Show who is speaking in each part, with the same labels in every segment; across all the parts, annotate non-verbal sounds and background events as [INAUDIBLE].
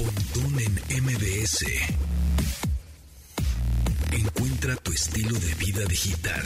Speaker 1: Pontón en MBS. Encuentra tu estilo de vida digital.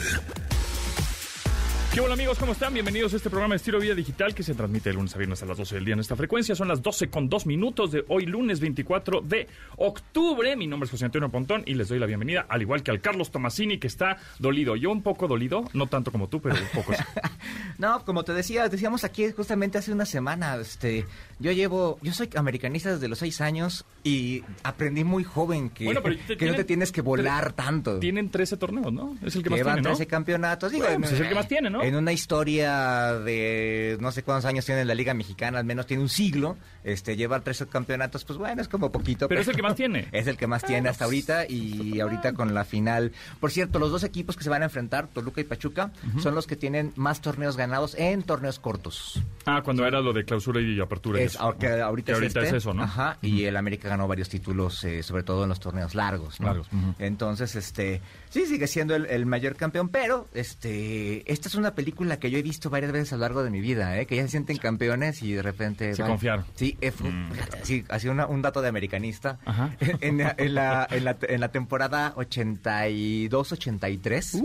Speaker 2: ¿Qué hola amigos? ¿Cómo están? Bienvenidos a este programa de Estilo Vida Digital que se transmite de lunes a viernes a las 12 del día en esta frecuencia. Son las 12 con 2 minutos de hoy lunes 24 de octubre. Mi nombre es José Antonio Pontón y les doy la bienvenida, al igual que al Carlos Tomasini que está dolido. Yo un poco dolido, no tanto como tú, pero un poco sí. [LAUGHS]
Speaker 3: No, como te decía, decíamos aquí justamente hace una semana, este, yo llevo, yo soy americanista desde los seis años y aprendí muy joven que,
Speaker 2: Bueno, pero te-
Speaker 3: que no te tienes que volar tanto.
Speaker 2: Tienen 13 torneos, ¿no? Es el que más tiene, ¿no?
Speaker 3: 13 campeonatos. Digo,
Speaker 2: Bueno, pues es el que más tiene, ¿no?
Speaker 3: En una historia de no sé cuántos años tiene la Liga Mexicana, al menos tiene un siglo, este, llevar 13 campeonatos, pues bueno, es como poquito.
Speaker 2: Pero es el que más tiene. [LAUGHS]
Speaker 3: Es el que más tiene hasta ahorita y ahorita con la final. Por cierto, los dos equipos que se van a enfrentar, Toluca y Pachuca, son los que tienen más torneos ganados en torneos cortos.
Speaker 2: Ah, cuando era lo de clausura y apertura. y
Speaker 3: Es,
Speaker 2: eso.
Speaker 3: ahorita, ahorita,
Speaker 2: Que
Speaker 3: es,
Speaker 2: ahorita
Speaker 3: este.
Speaker 2: es eso, ¿no?
Speaker 3: Ajá, y el América ganó varios títulos, eh, sobre todo en los torneos largos, ¿no?
Speaker 2: Largos.
Speaker 3: Entonces, este, sí, sigue siendo el, el mayor campeón, pero, este, esta es una película que yo he visto varias veces a lo largo de mi vida, ¿eh? Que ya se sienten campeones y de repente...
Speaker 2: Se
Speaker 3: van-
Speaker 2: confiaron.
Speaker 3: Sí, eh, fíjate, sí, así una- un dato de americanista.
Speaker 2: Ajá. [LAUGHS]
Speaker 3: En, la- en la, en, la, en la temporada 82-83.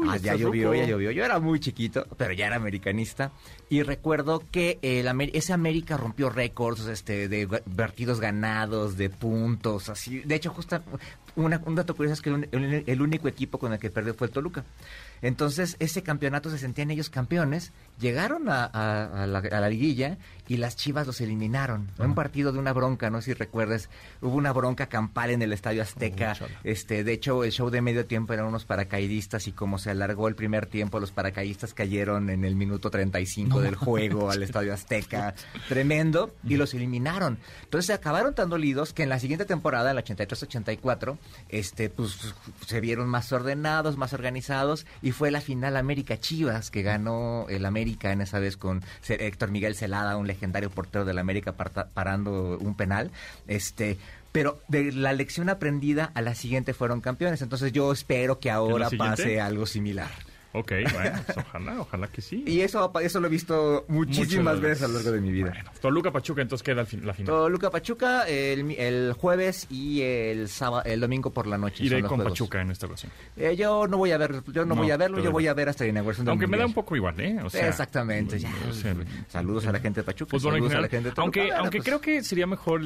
Speaker 2: Uy,
Speaker 3: Ah, ya llovió, ya llovió. Yo era muy chiquito, pero ya era americanista. Y recuerdo que el, Amer- ese América rompió récords este, de partidos ganados, de puntos, así. De hecho, justo una- un dato curioso es que el- el único equipo con el que perdió fue el Toluca. Entonces, ese campeonato se sentían ellos campeones, llegaron a, a- a la, a la liguilla y las Chivas los eliminaron. Un partido de una bronca, no sé si recuerdes, hubo una bronca campal en el Estadio Azteca. este, de hecho, el show de medio tiempo eran unos paracaidistas y como se alargó el primer tiempo, los paracaidistas cayeron en el minuto 35 del juego al Estadio Azteca. Tremendo. Y los eliminaron. Entonces se acabaron tan dolidos que en la siguiente temporada, el 83-84, este, pues se vieron más ordenados, más organizados y fue la final América Chivas que ganó el América en esa vez con Héctor Miguel Celada, un legendario portero del América parando un penal. Este, pero de la lección aprendida a la siguiente fueron campeones. Entonces yo espero que ahora pase algo similar.
Speaker 2: Ok, bueno, pues ojalá, ojalá que sí.
Speaker 3: Y eso, eso lo he visto muchísimas veces a lo largo de mi vida.
Speaker 2: Bueno, Toluca Pachuca, entonces queda la final.
Speaker 3: Toluca Pachuca el, el jueves y el sábado, el domingo por la noche.
Speaker 2: Iré con
Speaker 3: juegos.
Speaker 2: Pachuca en esta ocasión.
Speaker 3: Eh, yo no voy a ver, yo no,
Speaker 2: No,
Speaker 3: voy a verlo, yo voy a ver hasta la inauguración
Speaker 2: Aunque me da un poco igual, ¿eh? O sea,
Speaker 3: Exactamente. ya.
Speaker 2: o sea,
Speaker 3: saludos a la gente de Pachuca.
Speaker 2: Fútbol en
Speaker 3: saludos a la
Speaker 2: general.
Speaker 3: gente de Toluca.
Speaker 2: aunque
Speaker 3: Bueno,
Speaker 2: aunque
Speaker 3: pues,
Speaker 2: creo que sería mejor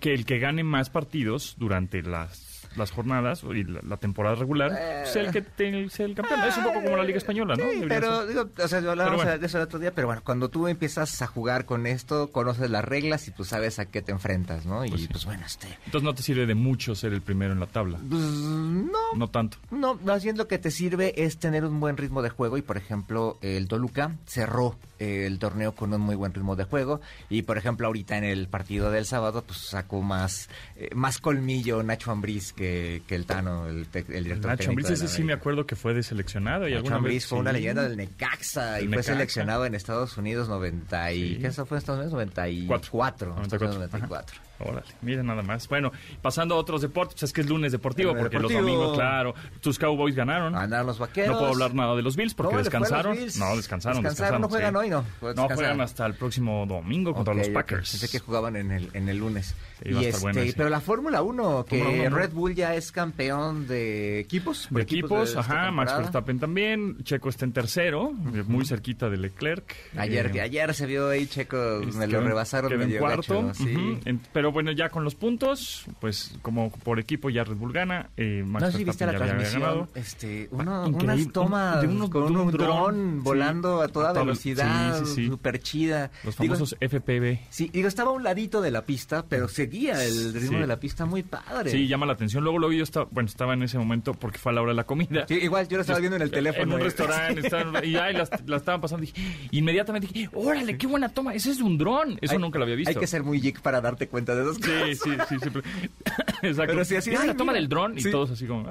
Speaker 2: que el que gane más partidos durante las las jornadas y la, la temporada regular sea el que te- sea el campeón. es un poco como la Liga Española, ¿no?
Speaker 3: Sí, pero digo, o sea, hablábamos
Speaker 2: bueno.
Speaker 3: de eso el otro día, pero bueno, cuando tú empiezas a jugar con esto, conoces las reglas y tú sabes a qué te enfrentas, ¿no? Y
Speaker 2: Pues
Speaker 3: pues, bueno, este,
Speaker 2: Entonces no te sirve de mucho ser el primero en la tabla.
Speaker 3: pues no,
Speaker 2: No tanto.
Speaker 3: No, más bien lo que te sirve es tener un buen ritmo de juego y, por ejemplo, el Toluca cerró eh, el torneo con un muy buen ritmo de juego y, por ejemplo, ahorita en el partido del sábado, pues sacó más eh, más colmillo Nacho Ambriz que, que el Tano, el, el director
Speaker 2: Nacho
Speaker 3: técnico la
Speaker 2: sí me acuerdo que fue deseleccionado. Y
Speaker 3: Nacho
Speaker 2: alguna
Speaker 3: Ambriz
Speaker 2: vez,
Speaker 3: fue una leyenda del Necaxa y fue seleccionado en Estados Unidos 90 y...
Speaker 2: Sí.
Speaker 3: ¿Qué eso fue en Estados Unidos? 94.
Speaker 2: 94.
Speaker 3: 94.
Speaker 2: Órale, miren nada más. Bueno, pasando a otros deportes, pues es que es lunes deportivo, porque los domingos, claro, tus Cowboys ganaron.
Speaker 3: Ganaron los vaqueros.
Speaker 2: No puedo hablar nada de los Bills porque
Speaker 3: ¿Cómo le fue a los
Speaker 2: descansaron.
Speaker 3: Bills?
Speaker 2: No, descansaron,
Speaker 3: Descansaron, no juegan
Speaker 2: sí.
Speaker 3: hoy, no.
Speaker 2: No juegan hasta el próximo domingo contra los. Packers.
Speaker 3: Pensé que jugaban en el, en el lunes.
Speaker 2: Sí,
Speaker 3: y este, pero la Fórmula 1, que
Speaker 2: Fórmula
Speaker 3: Red Bull ya es campeón de equipos.
Speaker 2: De equipos,
Speaker 3: de
Speaker 2: ajá, Max. Verstappen también, Checo está en tercero, muy cerquita de Leclerc.
Speaker 3: Ayer,
Speaker 2: Eh,
Speaker 3: ayer se vio ahí Checo, me lo rebasaron
Speaker 2: en cuarto.
Speaker 3: gacho.
Speaker 2: En- pero bueno, ya con los puntos, pues como por equipo ya Red Bull gana. Eh, Max
Speaker 3: No sé si viste la transmisión, este, uno-
Speaker 2: Increíble,
Speaker 3: unas tomas
Speaker 2: de unos-
Speaker 3: con
Speaker 2: de un
Speaker 3: un
Speaker 2: dron, sí,
Speaker 3: volando a toda velocidad,
Speaker 2: sí, sí, sí.
Speaker 3: súper chida.
Speaker 2: Los
Speaker 3: Digo,
Speaker 2: famosos FPV.
Speaker 3: Sí, digo, estaba a un ladito de la pista, pero seguía el ritmo de la pista muy padre.
Speaker 2: Sí, llama la atención. Luego lo vi, yo estaba, bueno, estaba en ese momento porque fue a la hora de la comida.
Speaker 3: Sí, igual yo lo estaba viendo en el teléfono.
Speaker 2: En un
Speaker 3: eh.
Speaker 2: restaurante, [LAUGHS] estaban- y ahí la, la estaban pasando. dije- inmediatamente dije, órale, qué buena toma. Ese es un dron. Eso
Speaker 3: Hay-
Speaker 2: nunca lo había visto.
Speaker 3: Hay que ser muy geek para darte cuenta de esas cosas.
Speaker 2: Sí, sí, sí, [COUGHS] Exacto.
Speaker 3: Pero sí, así,
Speaker 2: es la toma del dron y todos así como.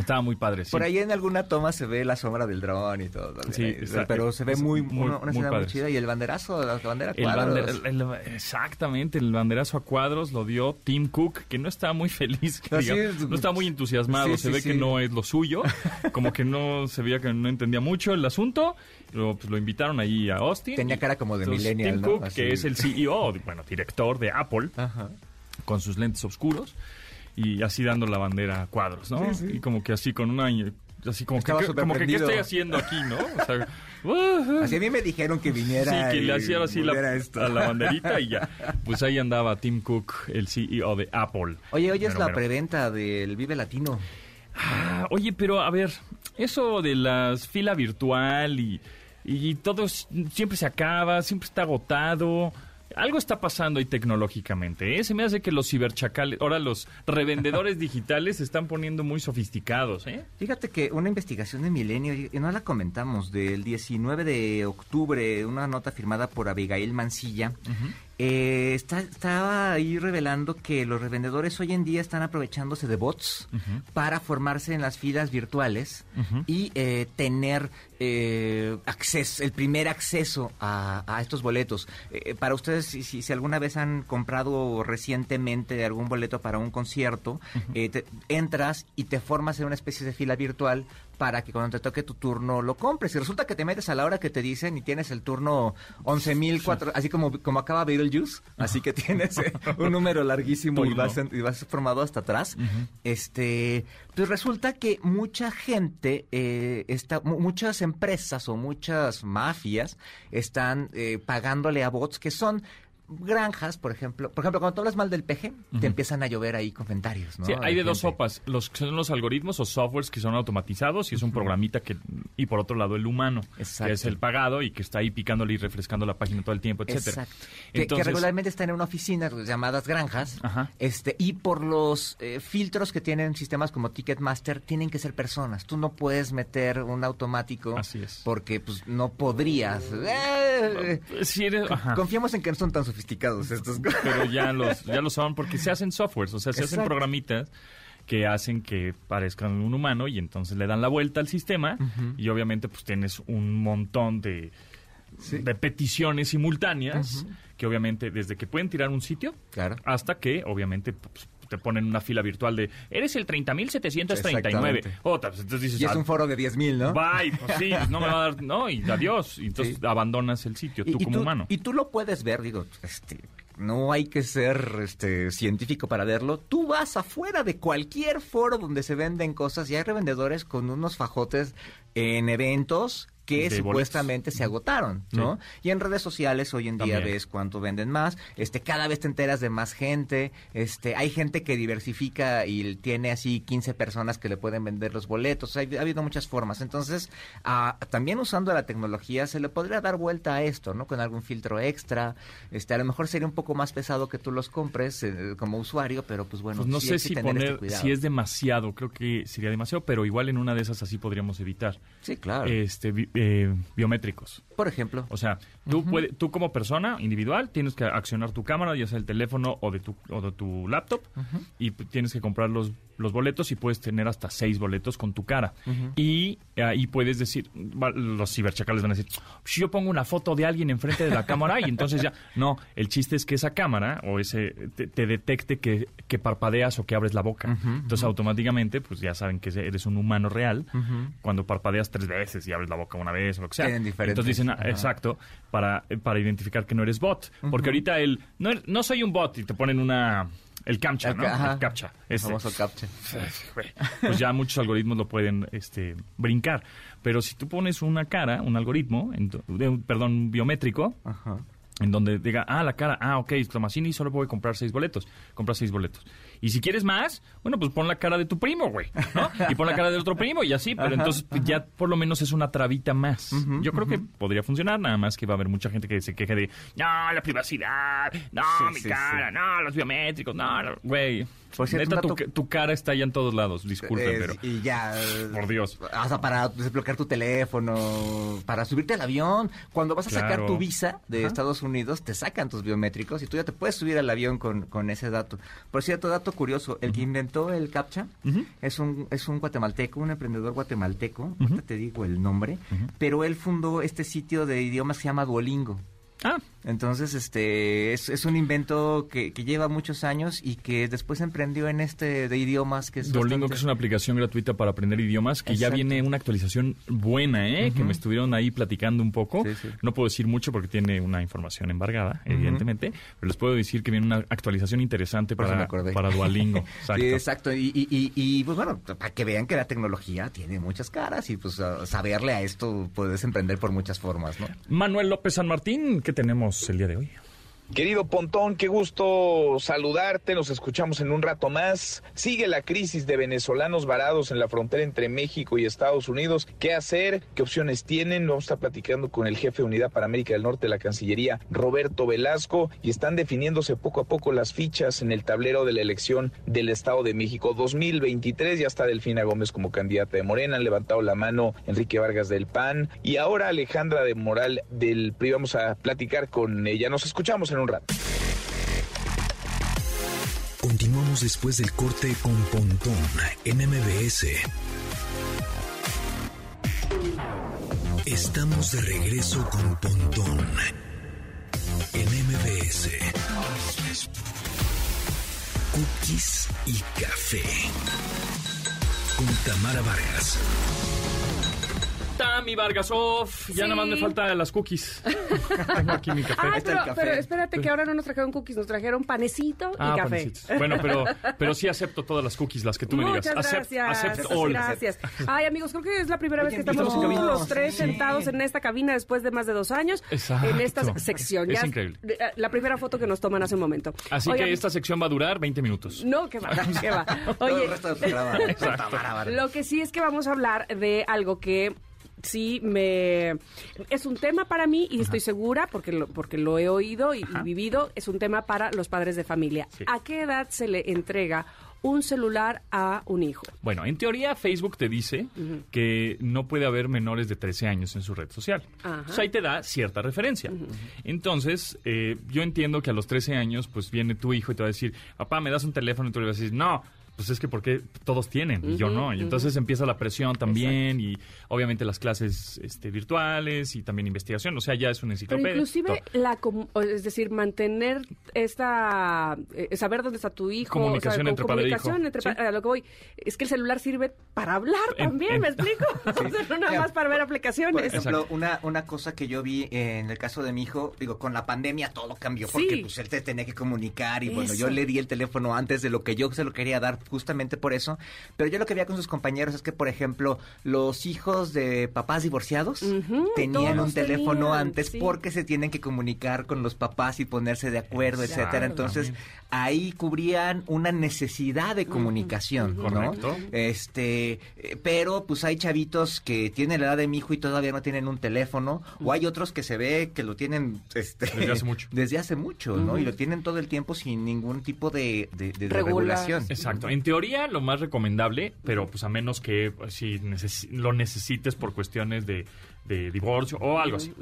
Speaker 2: Estaba muy padre, sí.
Speaker 3: Por ahí en alguna toma se ve la sombra del dron y todo.
Speaker 2: Sí, está-
Speaker 3: pero se ve muy,
Speaker 2: muy-
Speaker 3: una, una
Speaker 2: muy
Speaker 3: escena muy
Speaker 2: padre.
Speaker 3: chida. Y el banderazo, la bandera
Speaker 2: El
Speaker 3: cuadros.
Speaker 2: bander- el- el- exactamente, el banderazo a cuadros lo dio Tim Cook, que no estaba muy feliz, [LAUGHS]
Speaker 3: No,
Speaker 2: digamos,
Speaker 3: sí,
Speaker 2: no estaba muy entusiasmado,
Speaker 3: sí,
Speaker 2: se ve que no es lo suyo, [LAUGHS] como que no se veía que no entendía mucho el asunto, lo, pues, lo invitaron ahí a Austin.
Speaker 3: Tenía cara como de
Speaker 2: entonces,
Speaker 3: millennial,
Speaker 2: Tim
Speaker 3: ¿no?
Speaker 2: Cook,
Speaker 3: Así.
Speaker 2: que es el CEO, bueno, director de Apple,
Speaker 3: Ajá.
Speaker 2: con sus lentes oscuros, y así dando la bandera a cuadros, ¿no?
Speaker 3: Sí, sí.
Speaker 2: Y como que así con una... Así como
Speaker 3: Estaba
Speaker 2: que, como que, ¿qué estoy haciendo aquí, no? O sea, [LAUGHS] uh,
Speaker 3: Así a mí me dijeron que viniera.
Speaker 2: Sí, que le hacía así la, a la banderita y ya. [LAUGHS] Pues ahí andaba Tim Cook, el CEO de Apple.
Speaker 3: Oye, hoy es la preventa del Vive Latino.
Speaker 2: Ah, oye, pero a ver, eso de la fila virtual y, y todo siempre se acaba, siempre está agotado. Algo está pasando ahí tecnológicamente, ¿eh? Se me hace que los ciberchacales, ahora los revendedores [LAUGHS] digitales se están poniendo muy sofisticados, ¿eh?
Speaker 3: Fíjate que una investigación de Milenio, y no la comentamos, del 19 de octubre, una nota firmada por Abigail Mancilla, eh, está, estaba ahí revelando que los revendedores hoy en día están aprovechándose de bots para formarse en las filas virtuales y eh, tener eh, acceso, el primer acceso a, a estos boletos. Eh, para ustedes, si, alguna vez han comprado recientemente algún boleto para un concierto, eh, te- entras y te formas en una especie de fila virtual para que cuando te toque tu turno lo compres. Y resulta que te metes a la hora que te dicen y tienes el turno 11.004, así como, como acaba Beetlejuice, así que tienes eh, [LAUGHS] un número larguísimo y vas, y vas formado hasta atrás. Este, pues resulta que mucha gente, eh, está, mu- muchas empresas o muchas mafias están eh, pagándole a bots que son granjas, por ejemplo. Por ejemplo, cuando tú hablas mal del PG,
Speaker 2: Ujú.
Speaker 3: te empiezan a llover ahí comentarios, ¿no?
Speaker 2: Sí, hay de dos sopas. Los que son los algoritmos o softwares que son automatizados y es un programita que... Y por otro lado el humano, que
Speaker 3: Exacto.
Speaker 2: es el pagado y que está ahí picándole y refrescando la página todo el tiempo, etcétera.
Speaker 3: Exacto. Que- que,
Speaker 2: Entonces-
Speaker 3: regularmente están en una oficina pues, llamadas granjas.
Speaker 2: Ajá.
Speaker 3: Este, y por los eh, filtros que tienen sistemas como Ticketmaster, tienen que ser personas. Tú no puedes meter un automático.
Speaker 2: Así es.
Speaker 3: Porque pues no podrías. Eh,
Speaker 2: Si eres-.
Speaker 3: Confiamos en que no son tan sofisticados estos.
Speaker 2: pero ya los, ya lo son porque se hacen softwares, o sea, se hacen programitas que hacen que parezcan un humano y entonces le dan la vuelta al sistema y obviamente pues tienes un montón de, de peticiones simultáneas que obviamente desde que pueden tirar un sitio
Speaker 3: Claro.
Speaker 2: hasta que obviamente pues, te ponen una fila virtual de eres el 30.739.
Speaker 3: Exactamente.
Speaker 2: Otra, pues, entonces dices,
Speaker 3: Y es
Speaker 2: "Ah,
Speaker 3: un foro de 10.000, ¿no?
Speaker 2: Bye, pues sí, no me va a dar, no, y adiós. Y entonces
Speaker 3: Sí.
Speaker 2: abandonas el sitio, tú
Speaker 3: Y- y
Speaker 2: como humano.
Speaker 3: Y tú lo puedes ver, digo, este, no hay que ser este, científico para verlo. Tú vas afuera de cualquier foro donde se venden cosas y hay revendedores con unos fajotes en eventos que
Speaker 2: De
Speaker 3: supuestamente se agotaron, ¿no? Y en redes sociales hoy en día
Speaker 2: También.
Speaker 3: ves cuánto venden más, este cada vez te enteras de más gente, este hay gente que diversifica y tiene así 15 personas que le pueden vender los boletos, hay- ha habido muchas formas. Entonces, ah, también usando la tecnología se le podría dar vuelta a esto, ¿no? Con algún filtro extra, este a lo mejor sería un poco más pesado que tú los compres eh, como usuario, pero pues bueno,
Speaker 2: Pues no
Speaker 3: sí
Speaker 2: sé
Speaker 3: hay que
Speaker 2: si
Speaker 3: tener este
Speaker 2: poner, si es demasiado, creo que sería demasiado, pero igual en una de esas así podríamos evitar.
Speaker 3: Sí, claro.
Speaker 2: Este, eh, biométricos.
Speaker 3: Por ejemplo,
Speaker 2: O sea, tú, puede- tú como persona individual tienes que accionar tu cámara, ya sea el teléfono o de tu, o de tu laptop, y tienes que comprar los, los boletos y puedes tener hasta seis boletos con tu cara. Y ahí puedes decir, los ciberchacales van a decir, si yo pongo una foto de alguien enfrente de la cámara y entonces ya... No, el chiste es que esa cámara o ese te, te detecte que, que parpadeas o que abres la boca. entonces automáticamente, pues ya saben que eres un humano real. Cuando parpadeas tres veces y abres la boca una vez o lo que sea.
Speaker 3: Tienen diferentes,
Speaker 2: Entonces dicen, ah, exacto, para, para identificar que no eres bot. Porque ahorita el, no, no soy un bot y te ponen una, el captcha, ¿no?
Speaker 3: Ajá.
Speaker 2: El captcha.
Speaker 3: el
Speaker 2: ese.
Speaker 3: famoso captcha. [LAUGHS]
Speaker 2: Pues ya muchos algoritmos lo pueden este, brincar. Pero si tú pones una cara, un algoritmo, en perdón, biométrico,
Speaker 3: Ajá.
Speaker 2: En donde diga, ah, la cara, ah, ok, Tomasini solo puede comprar seis boletos. Compra seis boletos. Y si quieres más, bueno, pues pon la cara de tu primo, güey, ¿no? Y pon la cara del otro primo y así, pero entonces ya por lo menos es una trabita más. Yo creo que podría funcionar, nada más que va a haber mucha gente que se queje de, no, la privacidad, no,
Speaker 3: Sí,
Speaker 2: mi
Speaker 3: sí,
Speaker 2: cara,
Speaker 3: sí.
Speaker 2: no, los biométricos, no, no, güey.
Speaker 3: Por cierto,
Speaker 2: Neta, tu,
Speaker 3: dato-
Speaker 2: tu cara está ya en todos lados, disculpen,
Speaker 3: Eh,
Speaker 2: pero...
Speaker 3: Y ya.
Speaker 2: Por Dios.
Speaker 3: Sea, para desbloquear tu teléfono, para subirte al avión. Cuando vas a sacar tu visa de
Speaker 2: Ajá.
Speaker 3: Estados Unidos, te sacan tus biométricos y tú ya te puedes subir al avión con, con ese dato. Por cierto, dato curioso, el que inventó el CAPTCHA es un es un guatemalteco, un emprendedor guatemalteco, ahorita te digo el nombre, pero él fundó este sitio de idiomas que se llama Duolingo.
Speaker 2: Ah,
Speaker 3: Entonces, este, es, es un invento que, que lleva muchos años y que después emprendió en este de idiomas que es
Speaker 2: Duolingo,
Speaker 3: bastante-
Speaker 2: que es una aplicación gratuita para aprender idiomas, que ya viene una actualización buena, ¿eh? Que me estuvieron ahí platicando un poco.
Speaker 3: Sí, sí.
Speaker 2: No puedo decir mucho porque tiene una información embargada, evidentemente, pero les puedo decir que viene una actualización interesante
Speaker 3: Por
Speaker 2: para, para Duolingo. [LAUGHS] Exacto.
Speaker 3: Sí, exacto. Y, y, y, y, pues bueno, para que vean que la tecnología tiene muchas caras y pues saberle a esto puedes emprender por muchas formas, ¿no?
Speaker 2: Manuel López San Martín, ¿qué tenemos el día de hoy?
Speaker 4: Querido Pontón, qué gusto saludarte. Nos escuchamos en un rato más. Sigue la crisis de venezolanos varados en la frontera entre México y Estados Unidos. ¿Qué hacer? ¿Qué opciones tienen? Vamos a estar platicando con el jefe de Unidad para América del Norte de la Cancillería, Roberto Velasco, y están definiéndose poco a poco las fichas en el tablero de la elección del Estado de México 2023. Ya está Delfina Gómez como candidata de Morena. Han levantado la mano Enrique Vargas del PAN y ahora Alejandra de Moral del PRI. Vamos a platicar con ella. Nos escuchamos en un rato.
Speaker 1: Continuamos después del corte con Pontón en MBS. Estamos de regreso con Pontón en MBS. Cookies y café. Con Tamara Vargas.
Speaker 2: Tami Vargasov, ya
Speaker 5: Sí.
Speaker 2: nada más me falta las cookies. [LAUGHS] Tengo aquí mi café.
Speaker 3: Está el
Speaker 5: pero,
Speaker 3: café.
Speaker 5: pero espérate que ahora no nos trajeron cookies, nos trajeron panecito
Speaker 2: Ah,
Speaker 5: y café.
Speaker 2: panecitos. Bueno, pero, pero sí acepto todas las cookies, las que tú me digas.
Speaker 5: Muchas
Speaker 2: Accept-
Speaker 5: gracias.
Speaker 2: accept all.
Speaker 5: Gracias. Ay, amigos, creo que es la primera
Speaker 3: Oye,
Speaker 5: vez que estamos
Speaker 3: estamos en
Speaker 5: juntos
Speaker 3: cabina.
Speaker 5: los tres
Speaker 3: Sí.
Speaker 5: sentados en esta cabina después de más de dos años.
Speaker 2: Exacto.
Speaker 5: En esta sección.
Speaker 2: Es
Speaker 5: Ya-
Speaker 2: increíble.
Speaker 5: eh, La primera foto que nos toman hace un momento.
Speaker 2: Así
Speaker 5: Oigan,
Speaker 2: que esta sección va a durar 20 minutos.
Speaker 5: No, que va, que va.
Speaker 3: Todo
Speaker 5: Oye,
Speaker 3: el resto del programa. Tamara.
Speaker 5: Lo que sí es que vamos a hablar de algo que sí me es un tema para mí y estoy segura porque lo, porque lo he oído y, y vivido es un tema para los padres de familia.
Speaker 2: Sí.
Speaker 5: ¿A qué edad se le entrega un celular a un hijo?
Speaker 2: Bueno, en teoría Facebook te dice que no puede haber menores de 13 años en su red social.
Speaker 5: Ajá.
Speaker 2: Entonces ahí te da cierta referencia. Entonces, eh, yo entiendo que a los 13 años, pues viene tu hijo y te va a decir, papá, ¿me das un teléfono? Y tú le vas a decir, no. Pues es que porque todos tienen y yo no. Y entonces empieza la presión también y obviamente las clases este, virtuales y también investigación. O sea, ya es una
Speaker 5: Pero
Speaker 2: enciclopedia.
Speaker 5: inclusive
Speaker 2: todo.
Speaker 5: la o es decir, mantener esta eh, saber dónde está tu hijo,
Speaker 2: Comunicación entre padre e hijo.
Speaker 5: comunicación entre pa-
Speaker 2: Sí.
Speaker 5: a lo que voy, es que el celular sirve para hablar
Speaker 2: En-
Speaker 5: también,
Speaker 2: en-
Speaker 5: ¿me explico? [LAUGHS] [LAUGHS] O sea, no nada más para ver
Speaker 3: Por
Speaker 5: aplicaciones.
Speaker 3: ejemplo, una, una cosa que yo vi en el caso de mi hijo, digo, con la pandemia todo cambió porque
Speaker 5: Sí.
Speaker 3: pues él te tenía que comunicar y bueno, yo le di el teléfono antes de lo que yo se lo quería dar justamente por eso, pero yo lo que veía con sus compañeros es que, por ejemplo, los hijos de papás divorciados tenían un teléfono
Speaker 5: tenían,
Speaker 3: antes
Speaker 5: sí.
Speaker 3: porque se tienen que comunicar con los papás y ponerse de acuerdo, etcétera. Entonces, ahí cubrían una necesidad de comunicación, ¿no?
Speaker 2: Correcto.
Speaker 3: Este, eh, pero pues hay chavitos que tienen la edad de mi hijo y todavía no tienen un teléfono, o hay otros que se ve que lo tienen este,
Speaker 2: Desde hace mucho. [LAUGHS]
Speaker 3: desde hace mucho, ¿no? Y lo tienen todo el tiempo sin ningún tipo de, de- de- de
Speaker 5: Regula-
Speaker 3: regulación.
Speaker 2: Exacto. En teoría, lo más recomendable, pero pues a menos que pues, si neces- lo necesites por cuestiones de, de divorcio o algo así.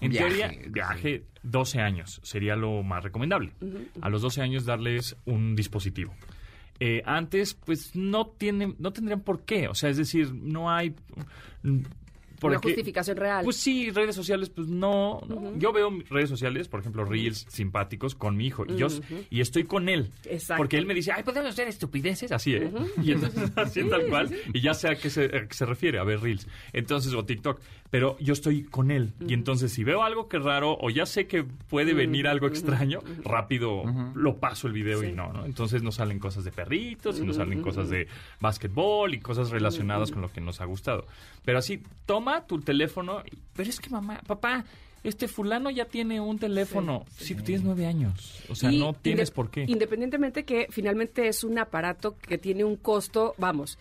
Speaker 2: En
Speaker 3: Viaje,
Speaker 2: teoría, viaje 12 años sería lo más recomendable. A los 12 años darles un dispositivo. Eh, antes, pues no tienen, no tendrían por qué. O sea, es decir, no hay. Mm, por
Speaker 5: Una justificación real.
Speaker 2: Pues sí, redes sociales, pues no. no. Yo veo redes sociales, por ejemplo, reels simpáticos con mi hijo. Y yo y estoy con él.
Speaker 5: Exacto.
Speaker 2: Porque él me dice, ay, podemos hacer estupideces así, ¿eh? [LAUGHS] Y entonces, así tal cual. Y ya sé a qué se, a qué se refiere, a ver reels. Entonces, o TikTok. Pero yo estoy con él. Y entonces, si veo algo que es raro o ya sé que puede venir algo extraño, rápido lo paso el video y no, ¿no? Entonces nos salen cosas de perritos y nos salen cosas de básquetbol y cosas relacionadas con lo que nos ha gustado. Pero así, toma tu teléfono. Pero es que mamá, papá, este fulano ya tiene un teléfono. Sí, pero tienes nueve años. O sea,
Speaker 5: Y
Speaker 2: no tienes por qué.
Speaker 5: Independientemente que finalmente es un aparato que tiene un costo, vamos,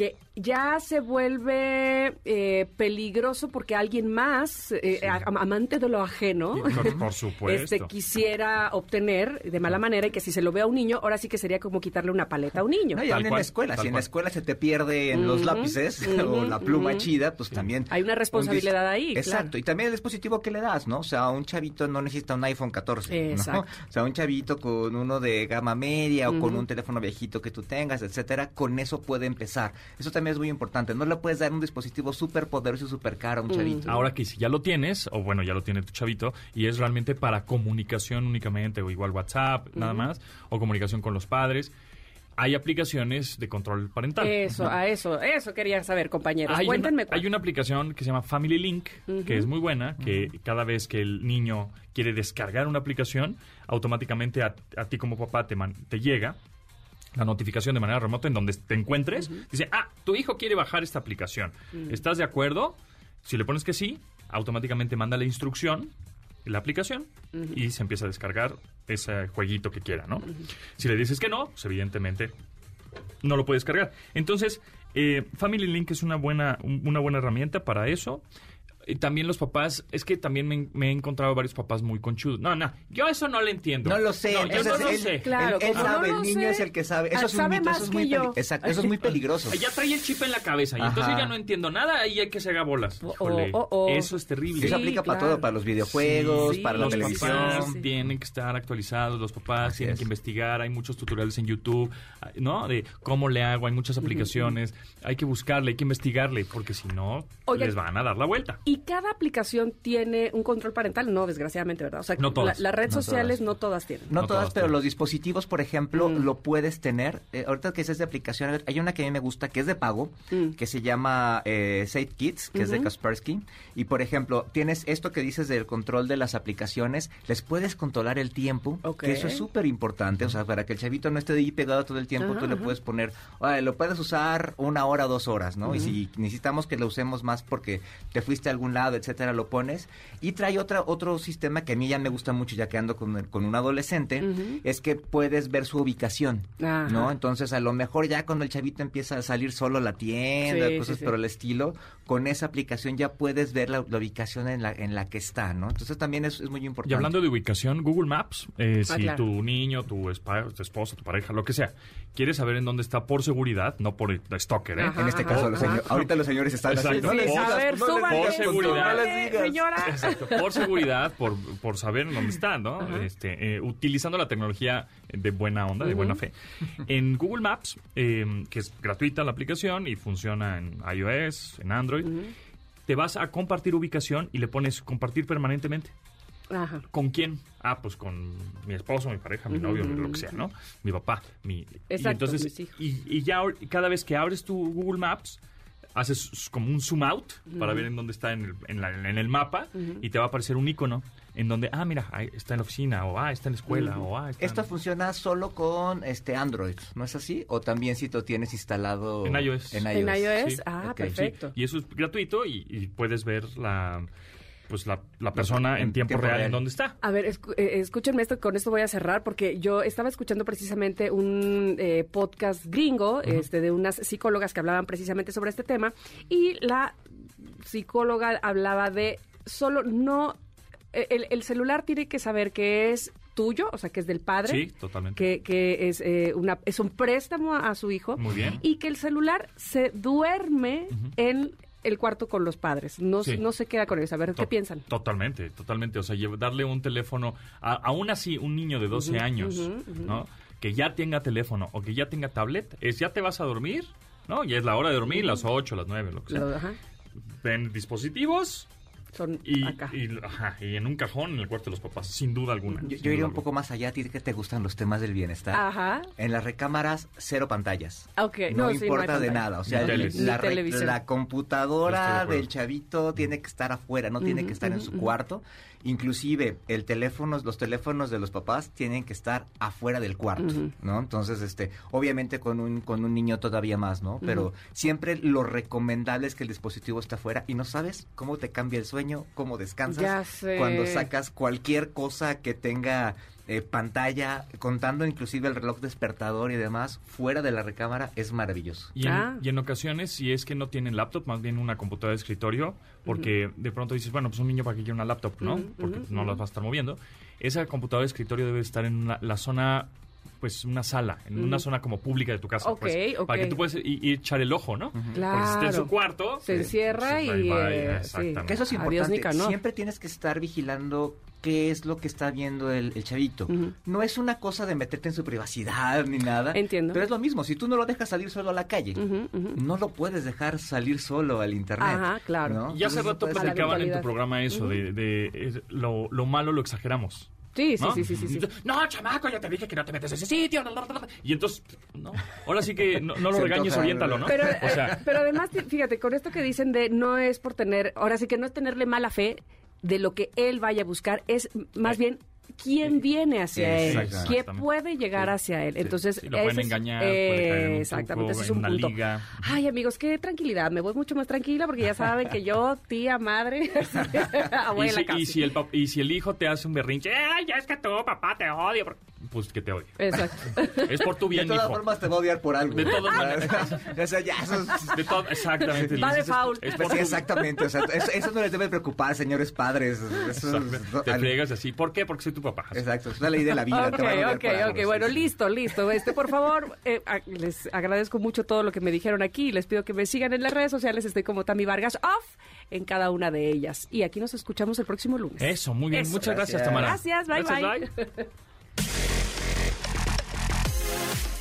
Speaker 5: que ya se vuelve eh, peligroso porque alguien más, eh, amante de lo ajeno,
Speaker 2: Por, [LAUGHS] por supuesto.
Speaker 5: este, quisiera obtener de mala manera y que si se lo ve a un niño, ahora sí que sería como quitarle una paleta a un niño.
Speaker 3: No, y en
Speaker 2: cual,
Speaker 3: la escuela, si en la escuela se te pierde en los lápices [LAUGHS] o la pluma chida, pues también...
Speaker 5: Hay una
Speaker 3: un
Speaker 5: responsabilidad ahí,
Speaker 3: Exacto,
Speaker 5: claro.
Speaker 3: y también el dispositivo que le das, ¿no? O sea, un chavito no necesita un iPhone 14, ¿no?
Speaker 5: Exacto.
Speaker 3: O sea, un chavito con uno de gama media o con un teléfono viejito que tú tengas, etcétera, con eso puede empezar. Eso también es muy importante. No le puedes dar un dispositivo súper poderoso y súper caro a un chavito.
Speaker 2: Ahora que si ya lo tienes, o bueno, ya lo tiene tu chavito, y es realmente para comunicación únicamente, o igual WhatsApp, nada más, o comunicación con los padres, hay aplicaciones de control parental.
Speaker 5: Eso, a eso, eso quería saber, compañeros.
Speaker 2: Hay
Speaker 5: Cuéntenme.
Speaker 2: una, hay una aplicación que se llama Family Link, que es muy buena, que cada vez que el niño quiere descargar una aplicación, automáticamente a, a ti como papá te, man- te llega la notificación de manera remota en donde te encuentres. Dice, ah, tu hijo quiere bajar esta aplicación. ¿Estás de acuerdo? Si le pones que sí, automáticamente manda la instrucción, la aplicación, y se empieza a descargar ese jueguito que quiera, ¿no? Si le dices que no, pues evidentemente no lo puedes cargar. Entonces, eh, Family Link es una buena, un- una buena herramienta para eso. Y también los papás, es que también me, me he encontrado varios papás muy conchudos. No, no, yo eso no lo entiendo.
Speaker 3: No lo sé,
Speaker 2: No, yo no
Speaker 3: es
Speaker 2: lo
Speaker 3: él-
Speaker 2: sé.
Speaker 5: Claro,
Speaker 3: él, él
Speaker 5: como
Speaker 3: sabe,
Speaker 5: no
Speaker 3: el niño
Speaker 5: sé,
Speaker 3: es el que sabe. Eso
Speaker 5: ah,
Speaker 3: es un
Speaker 5: sabe
Speaker 3: mito,
Speaker 5: más
Speaker 3: eso es
Speaker 5: que
Speaker 3: muy exacto, eso es muy [LAUGHS] peligroso.
Speaker 2: Ya trae el chip en la cabeza y entonces
Speaker 3: Ajá.
Speaker 2: ya no entiendo nada y hay que se haga bolas. Eso es terrible.
Speaker 3: Eso
Speaker 5: Sí,
Speaker 3: aplica para todo, para los videojuegos,
Speaker 5: Sí,
Speaker 3: para la
Speaker 2: los
Speaker 3: televisión.
Speaker 2: papás
Speaker 5: Sí, sí.
Speaker 2: tienen que estar actualizados, los papás
Speaker 3: Así
Speaker 2: tienen
Speaker 3: es.
Speaker 2: que investigar, hay muchos tutoriales en YouTube, ¿no? De cómo le hago, hay muchas aplicaciones, hay que buscarle, hay que investigarle, porque si no, les van a dar la vuelta.
Speaker 5: ¿Y cada aplicación tiene un control parental? No, desgraciadamente, ¿verdad? O sea,
Speaker 2: No todas.
Speaker 5: la- las redes
Speaker 3: No
Speaker 5: sociales
Speaker 3: todas.
Speaker 5: no todas tienen.
Speaker 3: No,
Speaker 2: No
Speaker 3: todas,
Speaker 2: todas
Speaker 3: pero
Speaker 2: tienen.
Speaker 3: los dispositivos, por ejemplo,
Speaker 5: Mm.
Speaker 3: lo puedes tener. Eh, ahorita que dices de aplicación, hay una que a mí me gusta que es de pago,
Speaker 5: Mm.
Speaker 3: que se llama eh, Save Kids, que es de. Kaspersky. Y, por ejemplo, tienes esto que dices del control de las aplicaciones, les puedes controlar el tiempo, que eso es súper importante. O sea, para que el chavito no esté ahí pegado todo el tiempo,
Speaker 5: Ajá,
Speaker 3: tú le
Speaker 5: ajá.
Speaker 3: puedes poner, "Órale, lo puedes usar una hora, dos horas, ¿no? Y si necesitamos que lo usemos más porque te fuiste a algún lado, etcétera, lo pones. Y trae otra, otro sistema que a mí ya me gusta mucho, ya que ando con, con un adolescente, es que puedes ver su ubicación,
Speaker 5: Ajá.
Speaker 3: ¿no? Entonces, a lo mejor ya cuando el chavito empieza a salir solo a la tienda,
Speaker 5: Sí,
Speaker 3: cosas
Speaker 5: sí, sí.
Speaker 3: por el estilo, con esa aplicación ya puedes ver la, la ubicación en la, en la que está, ¿no? Entonces también es, es muy importante.
Speaker 2: Y hablando de ubicación, Google Maps, eh,
Speaker 5: Ah,
Speaker 2: si
Speaker 5: claro.
Speaker 2: tu niño, tu, tu esposa, tu pareja, lo que sea, quiere saber en dónde está por seguridad, no por el stalker, ¿eh?
Speaker 5: Ajá,
Speaker 3: en este
Speaker 5: ajá,
Speaker 3: caso, los ahorita los señores están así,
Speaker 2: Exacto.
Speaker 3: no les
Speaker 5: a ver,
Speaker 3: no les
Speaker 2: seguridad.
Speaker 3: no les
Speaker 5: súbale,
Speaker 3: digas.
Speaker 5: señora.
Speaker 2: Exacto, por seguridad, por, por saber dónde está, ¿no? Este, eh, utilizando la tecnología de buena onda, de buena fe. En Google Maps, eh, que es gratuita la aplicación y funciona en iOS, en Android, te vas a compartir ubicación y le pones compartir permanentemente.
Speaker 5: Ajá.
Speaker 2: ¿Con quién? Ah, pues con mi esposo, mi pareja, mi novio, lo que sea, ¿no? Mi papá, mi... y
Speaker 5: Exacto,
Speaker 2: entonces,
Speaker 5: mis hijos.
Speaker 2: y, y ya cada vez que abres tu Google Maps, haces como un zoom out para ver en dónde está en el, en la- en el mapa y te va a aparecer un icono en donde, ah, mira, ahí está en la oficina, o ah, está en la escuela, o ah, está
Speaker 3: Esto
Speaker 2: en-
Speaker 3: funciona solo con este Android, ¿no es así? O también si lo tienes instalado
Speaker 2: En iOS.
Speaker 3: En
Speaker 5: En
Speaker 3: iOS.
Speaker 5: iOS,
Speaker 2: Sí,
Speaker 5: ah,
Speaker 2: Sí,
Speaker 5: perfecto.
Speaker 2: y eso es gratuito y, y puedes ver la pues la, la persona en,
Speaker 3: en
Speaker 2: tiempo,
Speaker 3: tiempo
Speaker 2: real, en dónde está.
Speaker 5: A ver, escu- eh, escúchenme esto, con esto voy a cerrar, porque yo estaba escuchando precisamente un eh, podcast gringo este, de unas psicólogas que hablaban precisamente sobre este tema, y la psicóloga hablaba de solo no... eh, El, el celular tiene que saber que es tuyo, o sea, que es del padre.
Speaker 2: Sí, totalmente.
Speaker 5: Que, que es, eh, una, es un préstamo a, a su hijo.
Speaker 2: Muy bien.
Speaker 5: Y que el celular se duerme en el cuarto con los padres. No,
Speaker 2: Sí.
Speaker 5: no se queda con ellos. A ver, ¿qué
Speaker 2: To-
Speaker 5: piensan?
Speaker 2: Totalmente, totalmente. O sea, darle un teléfono, a, aún así, un niño de 12 años, ¿no? Que ya tenga teléfono o que ya tenga tablet, es ya te vas a dormir, ¿no? Ya es la hora de dormir, las 8, las 9, lo que sea. Ven dispositivos
Speaker 5: son
Speaker 2: y,
Speaker 5: acá.
Speaker 2: y, ajá, y en un cajón en el cuarto de los papás, sin duda alguna.
Speaker 3: Yo, yo iría un poco más allá, a ti que te gustan los temas del bienestar.
Speaker 5: Ajá.
Speaker 3: En las recámaras, cero pantallas.
Speaker 5: Ok,
Speaker 3: No,
Speaker 5: no, sí, no hay
Speaker 3: importa de nada. O sea, la,
Speaker 2: de
Speaker 3: computadora del chavito tiene que estar afuera, no tiene que estar en su cuarto. Inclusive, el teléfono, los teléfonos de los papás tienen que estar afuera del cuarto, ¿no? Entonces, este, obviamente con un, con un niño todavía más, ¿no? Pero siempre lo recomendable es que el dispositivo esté afuera y no sabes cómo te cambia el sueño, cómo descansas. Cuando sacas cualquier cosa que tenga eh, pantalla, contando inclusive el reloj despertador y demás, fuera de la recámara, es maravilloso.
Speaker 2: Y en,
Speaker 5: Ah.
Speaker 2: y en ocasiones, si es que no tienen laptop, más bien una computadora de escritorio, porque de pronto dices, bueno, pues un niño para que quiera una laptop, ¿no? Porque pues, no las va a estar moviendo. Esa computadora de escritorio debe estar en una- la zona, pues una sala, en una zona como pública de tu casa.
Speaker 5: Ok,
Speaker 2: pues,
Speaker 5: ok.
Speaker 2: Para que tú puedas echar el ojo, ¿no? Porque si está en su
Speaker 5: Claro.
Speaker 2: cuarto...
Speaker 5: Se encierra
Speaker 2: pues,
Speaker 5: y, eh, sí.
Speaker 3: Que eso es
Speaker 5: Adiós,
Speaker 3: importante.
Speaker 5: Nicanor.
Speaker 3: Siempre tienes que estar vigilando qué es lo que está viendo el, el chavito. No es una cosa de meterte en su privacidad ni nada.
Speaker 5: Entiendo.
Speaker 3: Pero es lo mismo. Si tú no lo dejas salir solo a la calle, no lo puedes dejar salir solo al internet.
Speaker 5: Ajá, claro.
Speaker 3: ¿no?
Speaker 2: Y hace rato platicaban en tu programa eso, de, de- lo, lo malo lo exageramos.
Speaker 5: Sí, sí,
Speaker 2: ¿no?
Speaker 5: sí, sí, sí, sí.
Speaker 2: No, chamaco, ya te dije que no te metes a ese sitio. Y entonces, no. Ahora sí que no, no lo regañes, oriéntalo, ¿no?
Speaker 5: Pero,
Speaker 2: o sea,
Speaker 5: eh, pero además, fíjate, con esto que dicen de no es por tener, ahora sí que no es tenerle mala fe de lo que él vaya a buscar, es más bien quién viene hacia él, quién puede llegar hacia él. Entonces,
Speaker 2: sí, lo pueden
Speaker 5: es-
Speaker 2: engañar, puede caer en un
Speaker 5: exactamente, ese es un punto.
Speaker 2: liga.
Speaker 5: Ay, amigos, qué tranquilidad. Me voy mucho más tranquila porque ya saben que yo, [LAUGHS] tía, madre,
Speaker 2: y, [LAUGHS]
Speaker 5: abuela
Speaker 2: si,
Speaker 5: casi.
Speaker 2: y, si el, y si el hijo te hace un berrinche, Ay, ya es que tú, papá, te odio. por-". Pues que te odie.
Speaker 5: Exacto. [LAUGHS]
Speaker 2: Es por tu
Speaker 3: De
Speaker 2: bien,
Speaker 3: todas
Speaker 2: hijo.
Speaker 3: formas te va a odiar por algo.
Speaker 2: De todas [LAUGHS] maneras.
Speaker 3: o sea, ya, eso es-
Speaker 2: De todo, exactamente.
Speaker 5: Va de
Speaker 2: es- por
Speaker 3: sí,
Speaker 2: tu-
Speaker 3: exactamente, o sea, eso, eso no les debe preocupar, señores padres. Eso es-
Speaker 2: Exacto. Te
Speaker 3: al-
Speaker 2: friegas así. ¿Por qué? Porque soy tu papá.
Speaker 3: Exacto, es la ley de la vida.
Speaker 5: Ok,
Speaker 3: te van a odiar
Speaker 5: ok,
Speaker 3: por algo,
Speaker 5: ok.
Speaker 3: sí,
Speaker 5: Bueno,
Speaker 3: sí.
Speaker 5: listo, listo. Este, por favor, eh, a- les agradezco mucho todo lo que me dijeron aquí. Les pido que me sigan en las redes sociales. Estoy como Tami Vargas Off en cada una de ellas. Y aquí nos escuchamos el próximo lunes.
Speaker 2: Eso, muy bien.
Speaker 5: Eso.
Speaker 2: Muchas gracias,
Speaker 3: Gracias.
Speaker 2: Tamara.
Speaker 5: Gracias, bye, bye. [LAUGHS]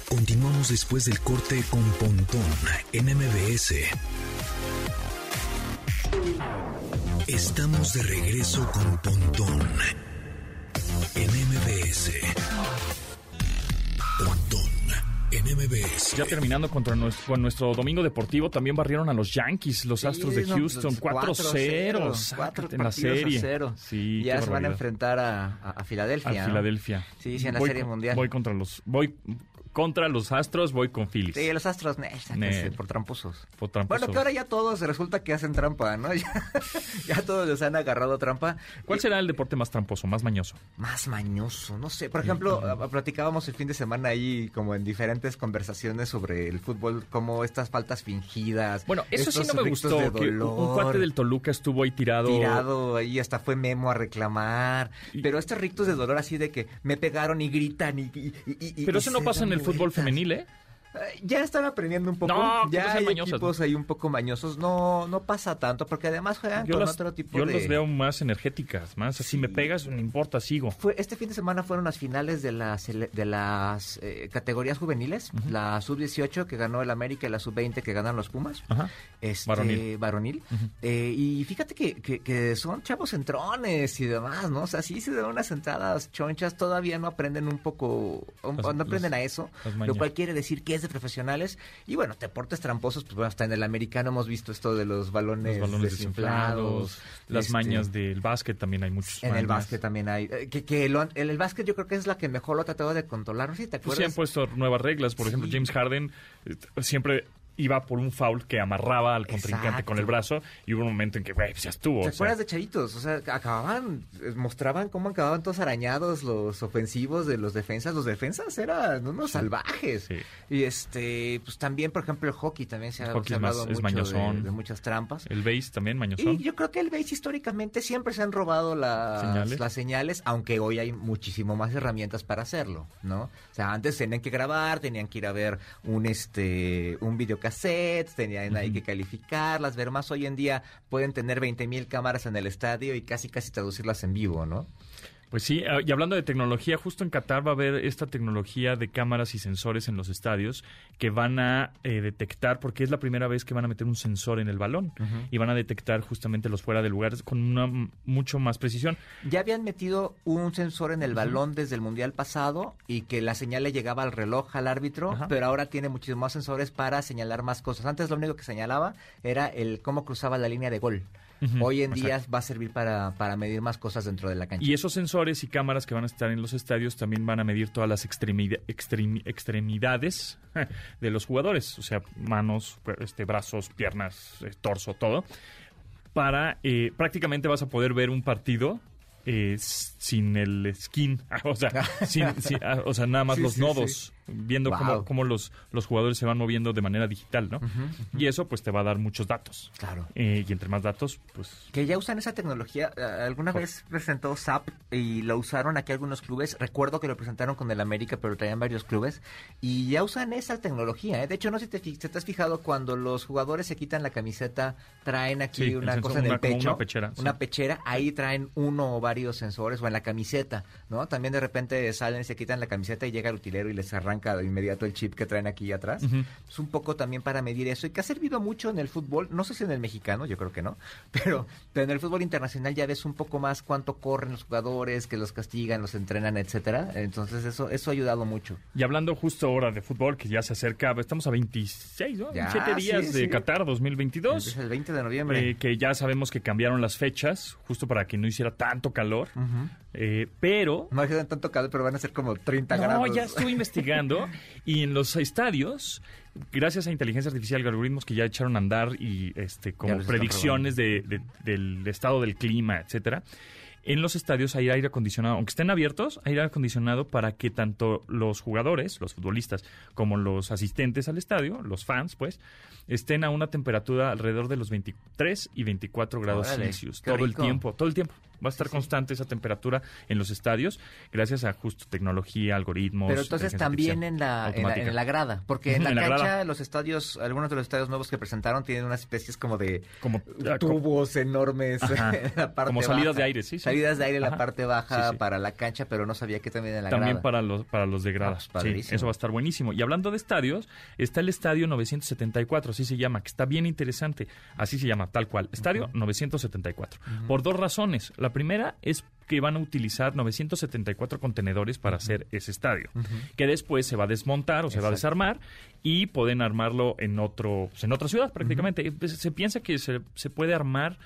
Speaker 1: Continuamos después del corte con Pontón en MBS. Estamos de regreso con Pontón en MBS. Pontón en MBS.
Speaker 2: Ya terminando contra nuestro, con nuestro domingo deportivo, también barrieron a los Yankees, los Astros de
Speaker 3: no,
Speaker 2: Houston,
Speaker 3: pues,
Speaker 2: 4-0.
Speaker 3: 4-0,
Speaker 2: Sácate en la
Speaker 3: a
Speaker 2: serie.
Speaker 3: cero.
Speaker 2: Sí,
Speaker 3: ya se van a enfrentar a, a- a Filadelfia.
Speaker 2: A
Speaker 3: ¿no?
Speaker 2: Filadelfia.
Speaker 3: Sí, sí, en la
Speaker 2: Voy
Speaker 3: Serie Mundial.
Speaker 2: Voy contra los, voy contra los Astros, voy con Phillies.
Speaker 3: Sí, los Astros, ne, por tramposos.
Speaker 2: Por tramposos.
Speaker 3: Bueno, que ahora ya todos resulta que hacen trampa, ¿no? [LAUGHS] Ya, ya todos les han agarrado trampa.
Speaker 2: ¿Cuál será el deporte más tramposo, más mañoso?
Speaker 3: Más mañoso, no sé. Por ejemplo, a- platicábamos el fin de semana ahí como en diferentes conversaciones sobre el fútbol, como estas faltas fingidas.
Speaker 2: Bueno, eso sí no me gustó. Que un- cuate del Toluca estuvo ahí tirado.
Speaker 3: tirado ahí, hasta fue Memo a reclamar. Pero estos rictos de dolor así de que me pegaron y gritan y... y- y-
Speaker 2: Pero
Speaker 3: y
Speaker 2: eso no pasa en
Speaker 3: dan
Speaker 2: el fútbol femenil, ¿eh?
Speaker 3: Eh, Ya están aprendiendo un poco.
Speaker 2: No,
Speaker 3: ya hay
Speaker 2: mañosas,
Speaker 3: equipos
Speaker 2: ¿no?
Speaker 3: ahí un poco mañosos. No, no pasa tanto porque además juegan
Speaker 2: Yo,
Speaker 3: con
Speaker 2: las,
Speaker 3: otro tipo
Speaker 2: yo
Speaker 3: de...
Speaker 2: las veo más energéticas, más así me pegas, no importa, sigo.
Speaker 3: Fue, este fin de semana fueron las finales de las, de las eh, categorías juveniles. La sub-18 que ganó el América y la sub-20 que ganaron los Pumas. Este,
Speaker 2: Varonil.
Speaker 3: varonil. Eh, y fíjate que, que, que son chavos centrones y demás, ¿no? O sea, sí se dan unas entradas chonchas, todavía no aprenden un poco,
Speaker 2: Las-
Speaker 3: no aprenden
Speaker 2: las-
Speaker 3: a eso, lo cual quiere decir que de profesionales. Y bueno, deportes tramposos, pues bueno, hasta en el americano hemos visto esto de los balones,
Speaker 2: Los balones
Speaker 3: desinflados.
Speaker 2: desinflados, las
Speaker 3: este,
Speaker 2: mañas del básquet también hay muchos.
Speaker 3: En el
Speaker 2: mañas.
Speaker 3: básquet también hay. eh, Que, que lo el, el básquet yo creo que es la que mejor lo ha tratado de controlar. No sé si te
Speaker 2: Pues sí
Speaker 3: acuerdas.
Speaker 2: han puesto nuevas reglas. Por ejemplo,
Speaker 3: Sí.
Speaker 2: James Harden eh, siempre iba por un foul que amarraba al contrincante
Speaker 3: Exacto.
Speaker 2: con el brazo y hubo un momento en que, güey, pues ya estuvo.
Speaker 3: ¿Te
Speaker 2: sea,
Speaker 3: acuerdas de chavitos? O sea, acababan, eh, mostraban cómo acababan todos arañados los ofensivos de los defensas. Los defensas eran unos salvajes.
Speaker 2: Sí.
Speaker 3: Y este, pues también, por ejemplo, el hockey también se ha, se ha
Speaker 2: más-
Speaker 3: hablado mucho de, muchas trampas.
Speaker 2: El base también, mañosón.
Speaker 3: Y yo creo que el base históricamente siempre se han robado las
Speaker 2: Señales.
Speaker 3: las señales, aunque hoy hay muchísimo más herramientas para hacerlo, ¿no? O sea, antes tenían que grabar, tenían que ir a ver un este un videocassette, tenían ahí que calificarlas, ver más. Hoy en día pueden tener 20 mil cámaras en el estadio y casi casi traducirlas en vivo, ¿no?
Speaker 2: Pues sí, ah, y hablando de tecnología, justo en Qatar va a haber esta tecnología de cámaras y sensores en los estadios que van a eh, detectar, porque es la primera vez que van a meter un sensor en el balón y van a detectar justamente los fuera de lugar con una mucho más precisión.
Speaker 3: Ya habían metido un sensor en el balón desde el mundial pasado y que la señal le llegaba al reloj al árbitro, pero ahora tiene muchísimos más sensores para señalar más cosas. Antes lo único que señalaba era el cómo cruzaba la línea de gol. Hoy en día
Speaker 2: exacto.
Speaker 3: va a servir para, para medir más cosas dentro de la cancha.
Speaker 2: Y esos sensores y cámaras que van a estar en los estadios también van a medir todas las extremida- extremi- extremidades [LAUGHS] de los jugadores, o sea, manos, este, brazos, piernas, eh, torso, todo. Para eh, prácticamente vas a poder ver un partido eh, sin el skin, [LAUGHS] o sea, sin- sin- ah, o sea nada más
Speaker 3: Sí,
Speaker 2: los
Speaker 3: sí,
Speaker 2: nodos, viendo cómo,
Speaker 3: Wow.
Speaker 2: cómo los, los jugadores se van moviendo de manera digital, ¿no? Y eso pues te va a dar muchos datos.
Speaker 3: Claro.
Speaker 2: Eh, y entre más datos, pues...
Speaker 3: Que ya usan esa tecnología. eh, Alguna vez presentó SAP y lo usaron aquí algunos clubes. Recuerdo que lo presentaron con el América, pero traían varios clubes. Y ya usan esa tecnología. ¿eh? De hecho, no sé si te, si te has fijado, cuando los jugadores se quitan la camiseta, traen aquí
Speaker 2: Sí,
Speaker 3: una cosa en
Speaker 2: una-
Speaker 3: el
Speaker 2: como
Speaker 3: pecho.
Speaker 2: una pechera, sí.
Speaker 3: Una pechera. Ahí traen uno o varios sensores o en la camiseta, ¿no? También de repente salen y se quitan la camiseta y llega el utilero y les arranca de inmediato el chip que traen aquí atrás.
Speaker 2: Ujú.
Speaker 3: Es un poco también para medir eso y que ha servido mucho en el fútbol, no sé si en el mexicano, yo creo que no, [LAUGHS] pero, pero en el fútbol internacional ya ves un poco más cuánto corren los jugadores, que los castigan, los entrenan, etcétera. Entonces eso eso ha ayudado mucho.
Speaker 2: Y hablando justo ahora de fútbol, que ya se acerca, estamos a 26, ¿no?
Speaker 3: Ya,
Speaker 2: 27 días
Speaker 3: sí,
Speaker 2: de
Speaker 3: sí.
Speaker 2: Qatar 2022.
Speaker 3: Es el 20 de noviembre.
Speaker 2: eh, que ya sabemos que cambiaron las fechas, justo para que no hiciera tanto calor.
Speaker 3: Ujú.
Speaker 2: Eh, pero
Speaker 3: No hagan tanto calor, pero van a ser como 30
Speaker 2: No,
Speaker 3: grados.
Speaker 2: ya estuve investigando y en los estadios, gracias a inteligencia artificial y algoritmos que ya echaron a andar y este como predicciones de, de- del estado del clima, etcétera. En los estadios hay aire acondicionado, aunque estén abiertos, hay aire acondicionado para que tanto los jugadores, los futbolistas, como los asistentes al estadio, los fans, pues, estén a una temperatura alrededor de los 23 y 24 grados
Speaker 3: Órale,
Speaker 2: Celsius todo el tiempo, todo el tiempo. Va a estar constante esa temperatura en los estadios gracias a justo tecnología, algoritmos.
Speaker 3: Pero entonces también en la, en, la,
Speaker 2: automática.
Speaker 3: en la grada, porque en la [LAUGHS]
Speaker 2: en la
Speaker 3: cancha
Speaker 2: grada.
Speaker 3: los estadios, algunos de los estadios nuevos que presentaron tienen unas especies como de
Speaker 2: Como- ah, como-
Speaker 3: tubos enormes [LAUGHS] en la parte
Speaker 2: Como salidas
Speaker 3: baja.
Speaker 2: de aire, sí, sí.
Speaker 3: Salidas de aire en la parte baja para la cancha, pero no sabía que también en la
Speaker 2: También
Speaker 3: grada.
Speaker 2: para los, para los de gradas.
Speaker 3: Ah, pues,
Speaker 2: sí, eso va a estar buenísimo. Y hablando de estadios, está el Estadio 974, así se llama, que está bien interesante. Así se llama, tal cual. Estadio 974. Por dos razones. La primera es que van a utilizar 974 contenedores para hacer ese estadio, que después se va a desmontar o se va a desarmar y pueden armarlo en otro pues, en otra ciudad prácticamente. Pues, Se piensa que se, se puede armar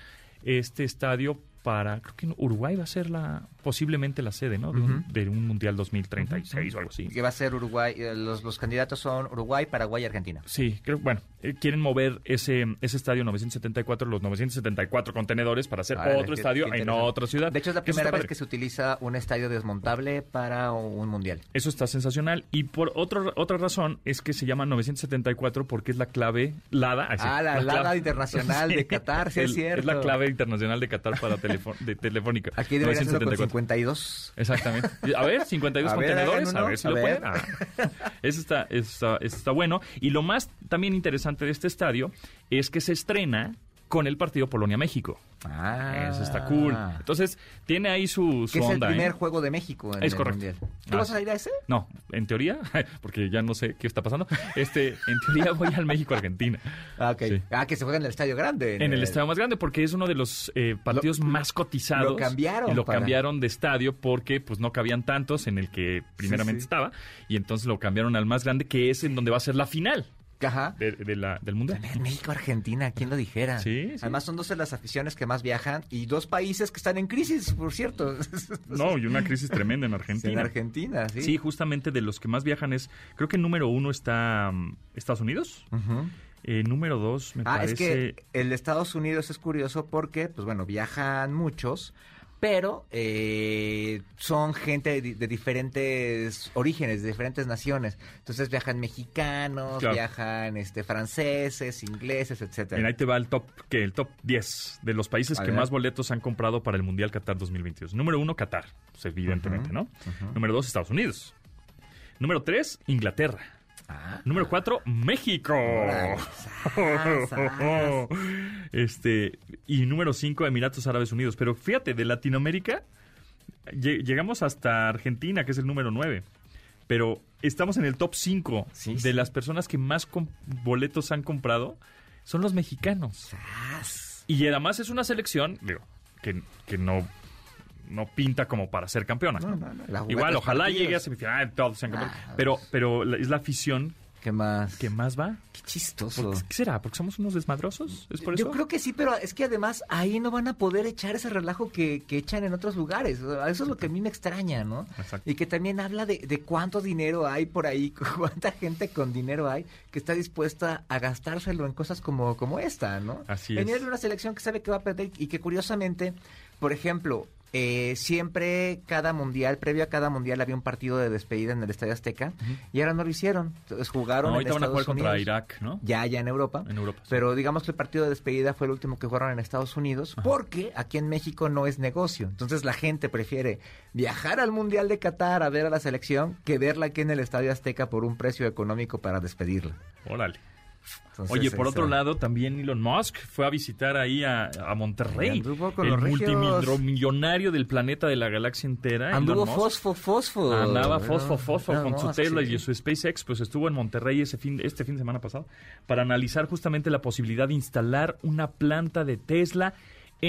Speaker 2: este estadio para, creo que en Uruguay va a ser la posiblemente la sede, ¿no? De, un, de un Mundial 2036 o algo así.
Speaker 3: Que va a ser Uruguay, eh, los, los candidatos son Uruguay, Paraguay y Argentina.
Speaker 2: Sí, creo, bueno, eh, quieren mover ese, ese estadio 974, los 974 contenedores para hacer otro estadio en otra ciudad.
Speaker 3: De hecho, es la primera vez
Speaker 2: padre.
Speaker 3: que se utiliza un estadio desmontable para un mundial.
Speaker 2: Eso está sensacional. Y por otro, otra razón es que se llama 974 porque es la clave LADA. ay, sí,
Speaker 3: Ah, la LADA
Speaker 2: clave-
Speaker 3: internacional de [LAUGHS] Qatar, sí es cierto.
Speaker 2: Es la clave internacional de Qatar para de telefónica.
Speaker 3: Aquí debería ser con
Speaker 2: 974.
Speaker 3: 52.
Speaker 2: Exactamente. A ver, 52 [LAUGHS]
Speaker 3: A
Speaker 2: contenedores, a ver si
Speaker 3: a
Speaker 2: lo
Speaker 3: ver.
Speaker 2: pueden. Ah. [LAUGHS] Eso está, eso está, eso está bueno. Y lo más también interesante de este estadio es que se estrena con el partido Polonia-México.
Speaker 3: Ah.
Speaker 2: Eso está cool. Entonces, tiene ahí su, su
Speaker 3: Que es el
Speaker 2: onda.
Speaker 3: primer
Speaker 2: ¿eh?
Speaker 3: juego de México en
Speaker 2: Es
Speaker 3: el
Speaker 2: correcto.
Speaker 3: mundial.
Speaker 2: Ah,
Speaker 3: ¿Tú vas a ir a ese?
Speaker 2: No, en teoría, [LAUGHS] porque ya no sé qué está pasando. Este, en teoría voy al México-Argentina.
Speaker 3: Ah, ok.
Speaker 2: Sí.
Speaker 3: Ah, que se juega en el estadio grande.
Speaker 2: En el estadio más grande, porque es uno de los eh, partidos más cotizados.
Speaker 3: lo cambiaron
Speaker 2: Y lo
Speaker 3: para-
Speaker 2: cambiaron de estadio porque pues no cabían tantos en el que primeramente
Speaker 3: sí.
Speaker 2: estaba. Y entonces lo cambiaron al más grande, que es en donde va a ser la final
Speaker 3: Ajá.
Speaker 2: de, de la, del Mundial.
Speaker 3: México-Argentina, ¿quién lo dijera?
Speaker 2: Sí, sí.
Speaker 3: Además son dos de las aficiones que más viajan y dos países que están en crisis, por cierto. [LAUGHS]
Speaker 2: No, y una crisis tremenda en
Speaker 3: En
Speaker 2: Argentina.
Speaker 3: Argentina, sí.
Speaker 2: Sí, justamente de los que más viajan es, creo que el número uno está mm, Estados Unidos. Eh, número dos, me
Speaker 3: Ah,
Speaker 2: parece...
Speaker 3: es que el de Estados Unidos es curioso porque, pues bueno, viajan muchos, pero eh, son gente de, de diferentes orígenes, de diferentes naciones. Entonces viajan mexicanos,
Speaker 2: Claro.
Speaker 3: viajan este franceses, ingleses, etcétera.
Speaker 2: Mira, ahí te va el top, que el top 10 de los países
Speaker 3: A
Speaker 2: que
Speaker 3: ver.
Speaker 2: más boletos han comprado para el Mundial Qatar 2022. Número uno, Qatar, pues, evidentemente, ¿no? Número dos, Estados Unidos. Número tres, Inglaterra.
Speaker 3: Ah.
Speaker 2: Número cuatro, México.
Speaker 3: Sas.
Speaker 2: Este, y número cinco, Emiratos Árabes Unidos. Pero fíjate, de Latinoamérica lle- llegamos hasta Argentina, que es el número nueve. Pero estamos en el top 5
Speaker 3: Sí,
Speaker 2: de
Speaker 3: sí.
Speaker 2: las personas que más boletos han comprado. Son los mexicanos.
Speaker 3: Sas.
Speaker 2: Y además es una selección, digo, que, que no, no pinta como para ser campeona.
Speaker 3: No, no, no, la jugó
Speaker 2: Igual, ojalá
Speaker 3: partidos.
Speaker 2: llegue a semifinal, todos sean campeones.
Speaker 3: Ah,
Speaker 2: pero, pero la- es la afición
Speaker 3: ¿Qué más?
Speaker 2: que más va.
Speaker 3: Qué chistoso.
Speaker 2: ¿Por- ¿Qué será? ¿Porque somos unos desmadrosos? ¿Es por eso?
Speaker 3: Yo creo que sí, pero es que además ahí no van a poder echar ese relajo que, que echan en otros lugares. Eso es lo que a mí me extraña, ¿no?
Speaker 2: Exacto.
Speaker 3: Y que también habla de, de cuánto dinero hay por ahí, [LAUGHS] cuánta gente con dinero hay que está dispuesta a gastárselo en cosas como, como esta, ¿no?
Speaker 2: Así
Speaker 3: Venir
Speaker 2: es.
Speaker 3: de una selección que sabe que va a perder y que curiosamente, por ejemplo, eh, siempre cada mundial, previo a cada mundial había un partido de despedida en el Estadio Azteca y ahora no lo hicieron. Entonces jugaron
Speaker 2: No,
Speaker 3: en
Speaker 2: ahorita van a
Speaker 3: Estados
Speaker 2: jugar contra. Irak, ¿no?
Speaker 3: Ya, ya en Europa.
Speaker 2: En Europa, sí.
Speaker 3: Pero digamos que el partido de despedida fue el último que jugaron en Estados Unidos porque aquí en México no es negocio. Entonces la gente prefiere viajar al Mundial de Qatar a ver a la selección que verla aquí en el Estadio Azteca por un precio económico para despedirla.
Speaker 2: Órale.
Speaker 3: Entonces,
Speaker 2: Oye, por otro lado, también Elon Musk fue a visitar ahí a, a Monterrey. El multimillonario del planeta de la galaxia entera.
Speaker 3: Anduvo fosfo, fosfo.
Speaker 2: Andaba fosfo, fosfo con su Tesla
Speaker 3: sí.
Speaker 2: y su SpaceX, pues estuvo en Monterrey ese fin, este fin de semana pasado para analizar justamente la posibilidad de instalar una planta de Tesla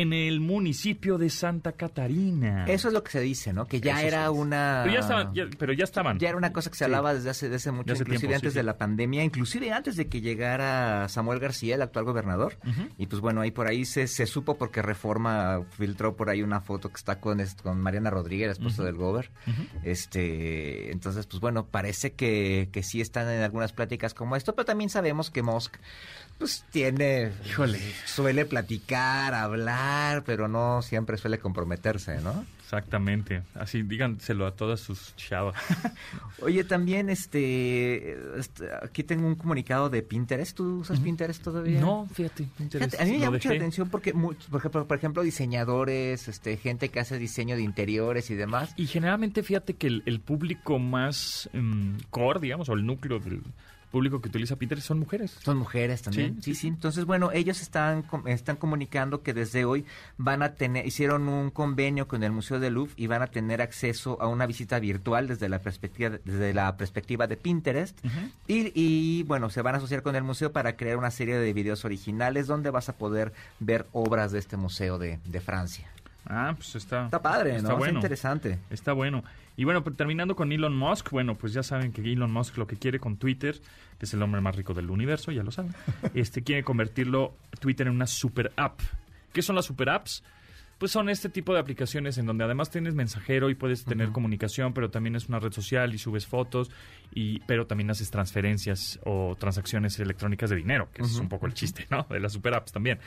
Speaker 2: en el municipio de Santa Catarina.
Speaker 3: Eso es lo que se dice, ¿no? Que ya
Speaker 2: Eso
Speaker 3: era una...
Speaker 2: Pero ya estaban, ya- pero ya estaban.
Speaker 3: Ya era una cosa que se
Speaker 2: Sí.
Speaker 3: hablaba desde hace, desde mucho,
Speaker 2: hace
Speaker 3: inclusive
Speaker 2: tiempo,
Speaker 3: antes
Speaker 2: sí.
Speaker 3: de la pandemia, inclusive antes de que llegara Samuel García, el actual gobernador. Y pues bueno, ahí por ahí se, se supo porque Reforma filtró por ahí una foto que está con, con Mariana Rodríguez, la esposa del gober. este Entonces, pues bueno, parece que, que sí están en algunas pláticas como esto, pero también sabemos que Musk pues tiene...
Speaker 2: Híjole.
Speaker 3: Suele platicar, hablar, pero no siempre suele comprometerse, ¿no?
Speaker 2: Exactamente. Así, díganselo a todas sus chavas. [LAUGHS]
Speaker 3: Oye, también, este, este, aquí tengo un comunicado de Pinterest. ¿Tú usas Pinterest todavía?
Speaker 2: no, fíjate.
Speaker 3: Fíjate, a mí me llama mucho la atención porque, por ejemplo, diseñadores, este, gente que hace diseño de interiores y demás.
Speaker 2: Y generalmente fíjate que el, el público más mm, core, digamos, o el núcleo del público que utiliza Pinterest son mujeres.
Speaker 3: Son mujeres también.
Speaker 2: Sí,
Speaker 3: Sí, sí. Entonces, bueno, ellos están están comunicando que desde hoy van a tener hicieron un convenio con el Museo del Louvre y van a tener acceso a una visita virtual desde la perspectiva desde la perspectiva de Pinterest. y, y, bueno, se van a asociar con el museo para crear una serie de videos originales donde vas a poder ver obras de este museo de, de Francia.
Speaker 2: Ah, pues está.
Speaker 3: Está padre, ¿no?
Speaker 2: Está
Speaker 3: Está
Speaker 2: bueno.
Speaker 3: interesante.
Speaker 2: Está bueno. Y bueno, pues, terminando con Elon Musk, bueno, pues ya saben que Elon Musk lo que quiere con Twitter, que es el hombre más rico del universo, ya lo saben, [LAUGHS] este quiere convertirlo Twitter en una super app. ¿Qué son las super apps? Pues son este tipo de aplicaciones en donde además tienes mensajero y puedes tener comunicación, pero también es una red social y subes fotos, y pero también haces transferencias o transacciones electrónicas de dinero, que es un poco el chiste, ¿no? De las super apps también.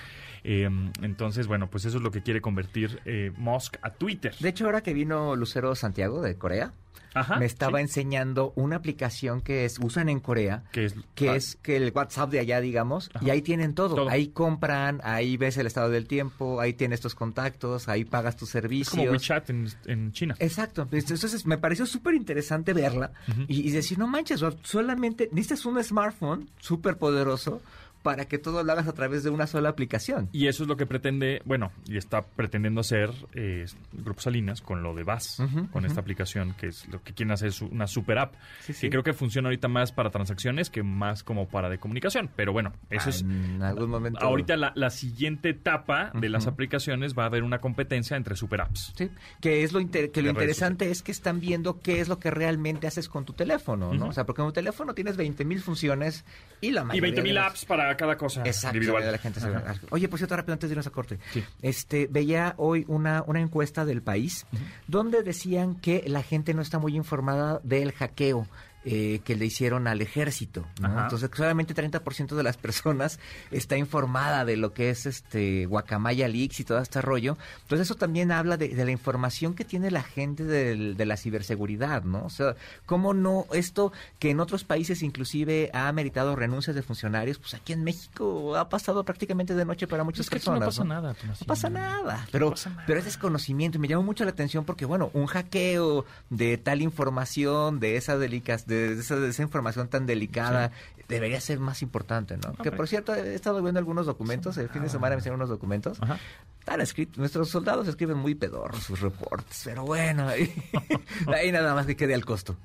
Speaker 2: Eh, entonces, bueno, pues eso es lo que quiere convertir eh, Musk a Twitter.
Speaker 3: De hecho, ahora que vino Lucero Santiago de Corea,
Speaker 2: Ajá,
Speaker 3: me estaba
Speaker 2: sí.
Speaker 3: enseñando una aplicación que es, usan en Corea,
Speaker 2: Que es,
Speaker 3: que
Speaker 2: ah,
Speaker 3: es que el WhatsApp de allá, digamos, y ahí tienen todo.
Speaker 2: Todo.
Speaker 3: Ahí compran, ahí ves el estado del tiempo, ahí tienes tus contactos, ahí pagas tus
Speaker 2: es
Speaker 3: servicios.
Speaker 2: como WeChat en, en China.
Speaker 3: Exacto. Entonces me pareció súper interesante verla y, y decir, no manches, solamente necesitas un smartphone súper poderoso para que todo lo hagas a través de una sola aplicación.
Speaker 2: Y eso es lo que pretende, bueno, y está pretendiendo hacer eh, Grupo Salinas con lo de VAS, con esta aplicación que es lo que quieren hacer es una super app.
Speaker 3: Sí, sí.
Speaker 2: Que creo que funciona ahorita más para transacciones que más como para de comunicación. Pero bueno, eso
Speaker 3: Ah,
Speaker 2: es.
Speaker 3: En algún momento.
Speaker 2: Ahorita la, la siguiente etapa de las aplicaciones va a haber una competencia entre super apps.
Speaker 3: Sí, que es lo inter- que lo interesante es que están viendo qué es lo que realmente haces con tu teléfono, ¿no? O sea, porque en un teléfono tienes 20 mil funciones y la
Speaker 2: Y
Speaker 3: mayoría
Speaker 2: 20 mil apps para cada cosa
Speaker 3: Exacto,
Speaker 2: individual.
Speaker 3: la gente se-. Oye, por cierto, rápido antes de irnos a corte.
Speaker 2: Sí.
Speaker 3: Este, veía hoy una, una encuesta del país donde decían que la gente no está muy informada del hackeo. Eh, que le hicieron al ejército. ¿no? Entonces, solamente 30% de las personas está informada de lo que es este Guacamaya Leaks y todo este rollo. Entonces, eso también habla de, de la información que tiene la gente de la ciberseguridad, ¿no? O sea, cómo no, esto que en otros países inclusive ha meritado renuncias de funcionarios, pues aquí en México ha pasado prácticamente de noche para muchas
Speaker 2: Es que
Speaker 3: personas.
Speaker 2: no pasa
Speaker 3: ¿no?
Speaker 2: nada.
Speaker 3: No pasa nada, pero,
Speaker 2: pasa nada.
Speaker 3: pero es desconocimiento y me llamó mucho la atención porque, bueno, un hackeo de tal información, de esa delicas, de esa, de esa información tan delicada, debería ser más importante, ¿no? Que por cierto, he estado viendo algunos documentos, el fin de semana me hicieron unos documentos.
Speaker 2: Ajá.
Speaker 3: Están escritos, nuestros soldados escriben muy pedorros sus reportes, pero bueno, ahí, [LAUGHS] ahí nada más que quede al costo.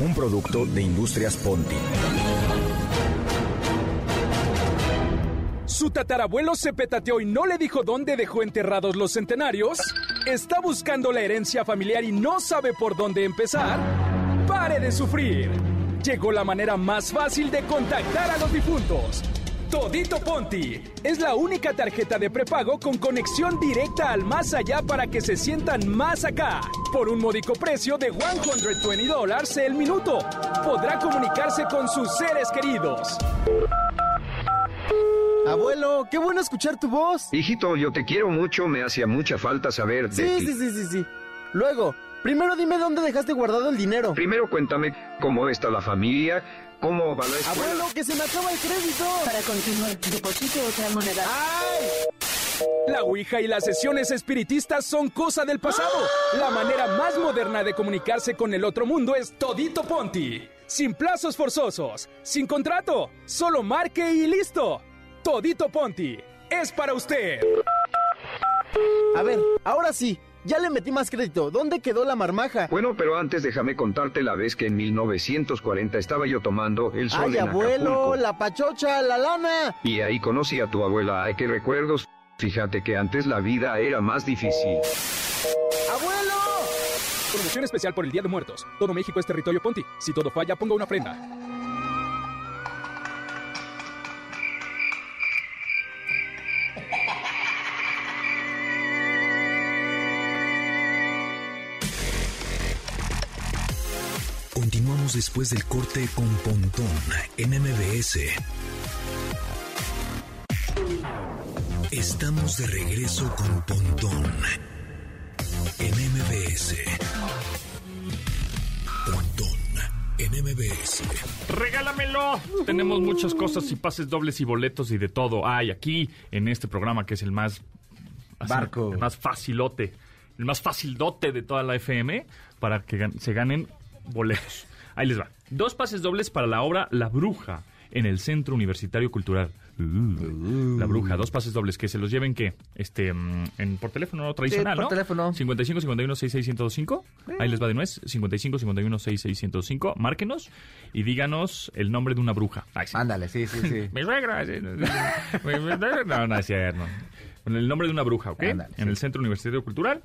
Speaker 1: Un producto de Industrias Ponti.
Speaker 6: ¿Su tatarabuelo se petateó y no le dijo dónde dejó enterrados los centenarios? ¿Está buscando la herencia familiar y no sabe por dónde empezar? ¡Pare de sufrir! Llegó la manera más fácil de contactar a los difuntos. Todito Ponti es la única tarjeta de prepago con conexión directa al más allá para que se sientan más acá. Por un módico precio de 120 dólares el minuto, podrá comunicarse con sus seres queridos.
Speaker 7: Abuelo, qué bueno escuchar tu voz.
Speaker 8: Hijito, yo te quiero mucho, me hacía mucha falta saber de
Speaker 7: Sí,
Speaker 8: ti.
Speaker 7: sí, sí, sí, sí. Luego, primero dime dónde dejaste guardado el dinero.
Speaker 8: Primero cuéntame cómo está la familia, cómo va la escuela.
Speaker 7: Abuelo, que se me acaba el crédito.
Speaker 9: Para continuar, deposite otra moneda.
Speaker 7: ¡Ay!
Speaker 6: La Ouija y las sesiones espiritistas son cosa del pasado. La manera más moderna de comunicarse con el otro mundo es Todito Ponti. Sin plazos forzosos, sin contrato, solo marque y listo. Todito Ponti es para usted.
Speaker 7: A ver, ahora sí, ya le metí más crédito. ¿Dónde quedó la marmaja?
Speaker 8: Bueno, pero antes déjame contarte la vez que en 1940 estaba yo tomando el sol
Speaker 7: Ay,
Speaker 8: en
Speaker 7: abuelo,
Speaker 8: Acapulco.
Speaker 7: la pachocha, la lana.
Speaker 8: Y ahí conocí a tu abuela. Ay, qué recuerdos. Fíjate que antes la vida era más difícil.
Speaker 7: ¡Abuelo!
Speaker 6: Promoción especial por el Día de Muertos. Todo México es territorio Ponti. Si todo falla, ponga una ofrenda.
Speaker 1: Después del corte con Pontón en MBS. Estamos de regreso con Pontón en MBS. Pontón en MBS.
Speaker 2: ¡Regálamelo! Tenemos muchas cosas y pases dobles y boletos y de todo. Hay aquí en este programa que es el más... así,
Speaker 3: Barco.
Speaker 2: El más facilote. El más facildote de toda la FM para que gan- se ganen boletos. Ahí les va. Dos pases dobles para la obra La Bruja en el Centro Universitario Cultural. Uh, La Bruja, dos pases dobles que se los lleven que este mm, en por teléfono tradicional,
Speaker 3: por
Speaker 2: ¿no?
Speaker 3: teléfono.
Speaker 2: 55 51 66 105. Ahí les va de nuez. 55 51 66 105. Márquenos y díganos el nombre de una bruja. Ay, sí.
Speaker 3: Ándale, sí, sí, sí. [LAUGHS]
Speaker 2: Mi suegra. no, no, no, no es cierto. El nombre de una bruja, ¿ok?
Speaker 3: Ándale,
Speaker 2: en el Centro Universitario Cultural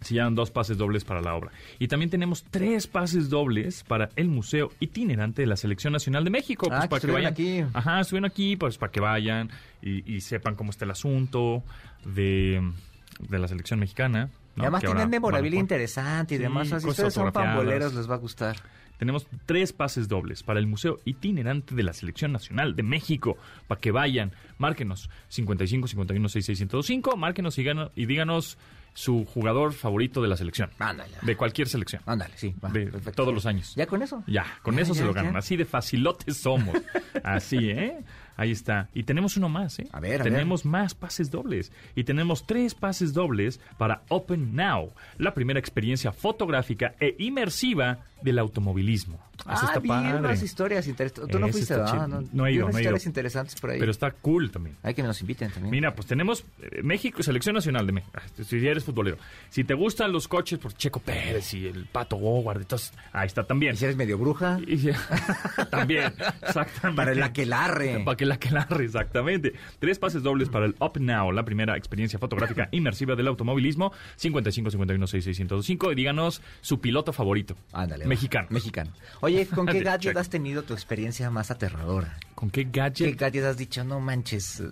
Speaker 2: se llaman dos pases dobles para la obra. Y también tenemos tres pases dobles para el Museo Itinerante de la Selección Nacional de México.
Speaker 3: Ah, que
Speaker 2: para
Speaker 3: estuvieron aquí.
Speaker 2: Ajá, estuvieron aquí, pues para que vayan y, y sepan cómo está el asunto de, de la selección mexicana.
Speaker 3: Además
Speaker 2: Que
Speaker 3: tienen memorabilia interesante y
Speaker 2: Sí,
Speaker 3: demás. Si
Speaker 2: cosas
Speaker 3: ustedes son pamboleros, les va a gustar.
Speaker 2: Tenemos tres pases dobles para el Museo Itinerante de la Selección Nacional de México. Para que vayan, márquenos 55 51 66 105, márquenos y, y díganos su jugador favorito de la selección.
Speaker 3: Ándale.
Speaker 2: De cualquier selección.
Speaker 3: Ándale, sí. va,
Speaker 2: De
Speaker 3: perfecto.
Speaker 2: todos los años.
Speaker 3: ¿Ya con eso?
Speaker 2: Ya, con
Speaker 3: Ya,
Speaker 2: eso se lo ganan.
Speaker 3: ya.
Speaker 2: Así de facilotes somos. [LAUGHS] Así, ¿eh? Ahí está. Y tenemos uno más, ¿eh?
Speaker 3: A ver, a
Speaker 2: tenemos más pases dobles. Y tenemos tres pases dobles para Open Now, la primera experiencia fotográfica e inmersiva del automovilismo. Eso
Speaker 3: Ah,
Speaker 2: está
Speaker 3: vi
Speaker 2: padre.
Speaker 3: unas historias interesantes. Tú no fuiste,
Speaker 2: chido.
Speaker 3: No,
Speaker 2: No he
Speaker 3: vi
Speaker 2: ido,
Speaker 3: unas
Speaker 2: no he ido.
Speaker 3: historias interesantes por ahí.
Speaker 2: Pero está cool también.
Speaker 3: Hay que nos inviten también.
Speaker 2: Mira, pues tenemos eh, México, Selección Nacional de México. Si eres futbolero. Si te gustan los coches, por Checo Pérez y el Pato Howard, entonces ahí está también.
Speaker 3: ¿Y si eres medio bruja?
Speaker 2: Y- [LAUGHS] también, exactamente.
Speaker 3: Para el aquelarre.
Speaker 2: Para que el aquelarre, exactamente. Tres pases dobles para el Up Now, la primera experiencia fotográfica [LAUGHS] inmersiva del automovilismo. 55 51 66 Y díganos su piloto favorito.
Speaker 3: Ándale.
Speaker 2: Mexicano.
Speaker 3: Mexicano. Oye, ¿con [LAUGHS] qué gadget has tenido tu experiencia más aterradora?
Speaker 2: ¿Con qué
Speaker 3: ¿Qué
Speaker 2: gadget?
Speaker 3: gadget has dicho? No manches. eh,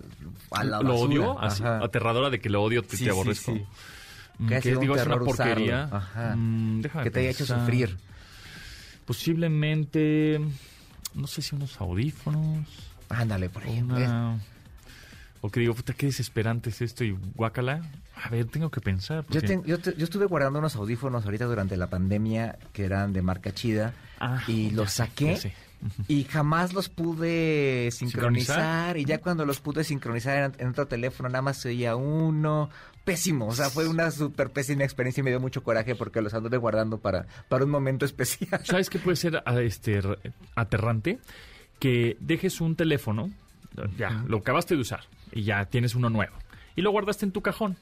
Speaker 3: A la
Speaker 2: ¿Lo
Speaker 3: basura"?
Speaker 2: odio? Así, aterradora de que lo odio, te,
Speaker 3: Sí,
Speaker 2: te aborrezco.
Speaker 3: sí.
Speaker 2: Mm,
Speaker 3: Que ha
Speaker 2: ¿qué
Speaker 3: sido un
Speaker 2: digo? Es una porquería.
Speaker 3: Ajá.
Speaker 2: Mm,
Speaker 3: Que te haya hecho sufrir.
Speaker 2: Posiblemente, no sé si unos audífonos.
Speaker 3: Ándale, por ejemplo.
Speaker 2: Una... O que digo, puta, qué desesperante es esto y guácala. A ver, tengo que pensar.
Speaker 3: Yo, te- yo estuve guardando unos audífonos ahorita durante la pandemia que eran de marca chida
Speaker 2: Ah,
Speaker 3: y los
Speaker 2: sé,
Speaker 3: saqué y jamás los pude sincronizar,
Speaker 2: ¿Sincronizar?
Speaker 3: y ya cuando los pude sincronizar en, en otro teléfono nada más se oía uno. Pésimo, o sea, fue una súper pésima experiencia y me dio mucho coraje porque los anduve guardando para, para un momento [LAUGHS] especial.
Speaker 2: ¿Sabes qué puede ser ah, este, aterrante? Que dejes un teléfono, ya, lo acabaste de usar y ya tienes uno nuevo. Y lo guardaste en tu cajón.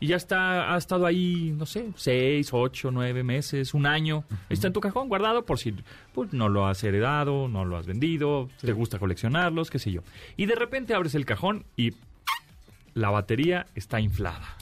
Speaker 2: Y ya está, ha estado ahí, no sé, seis, ocho, nueve meses, un año. Está en tu cajón guardado por si pues, no lo has heredado, no lo has vendido, te gusta coleccionarlos, qué sé yo. Y de repente abres el cajón y la batería está inflada.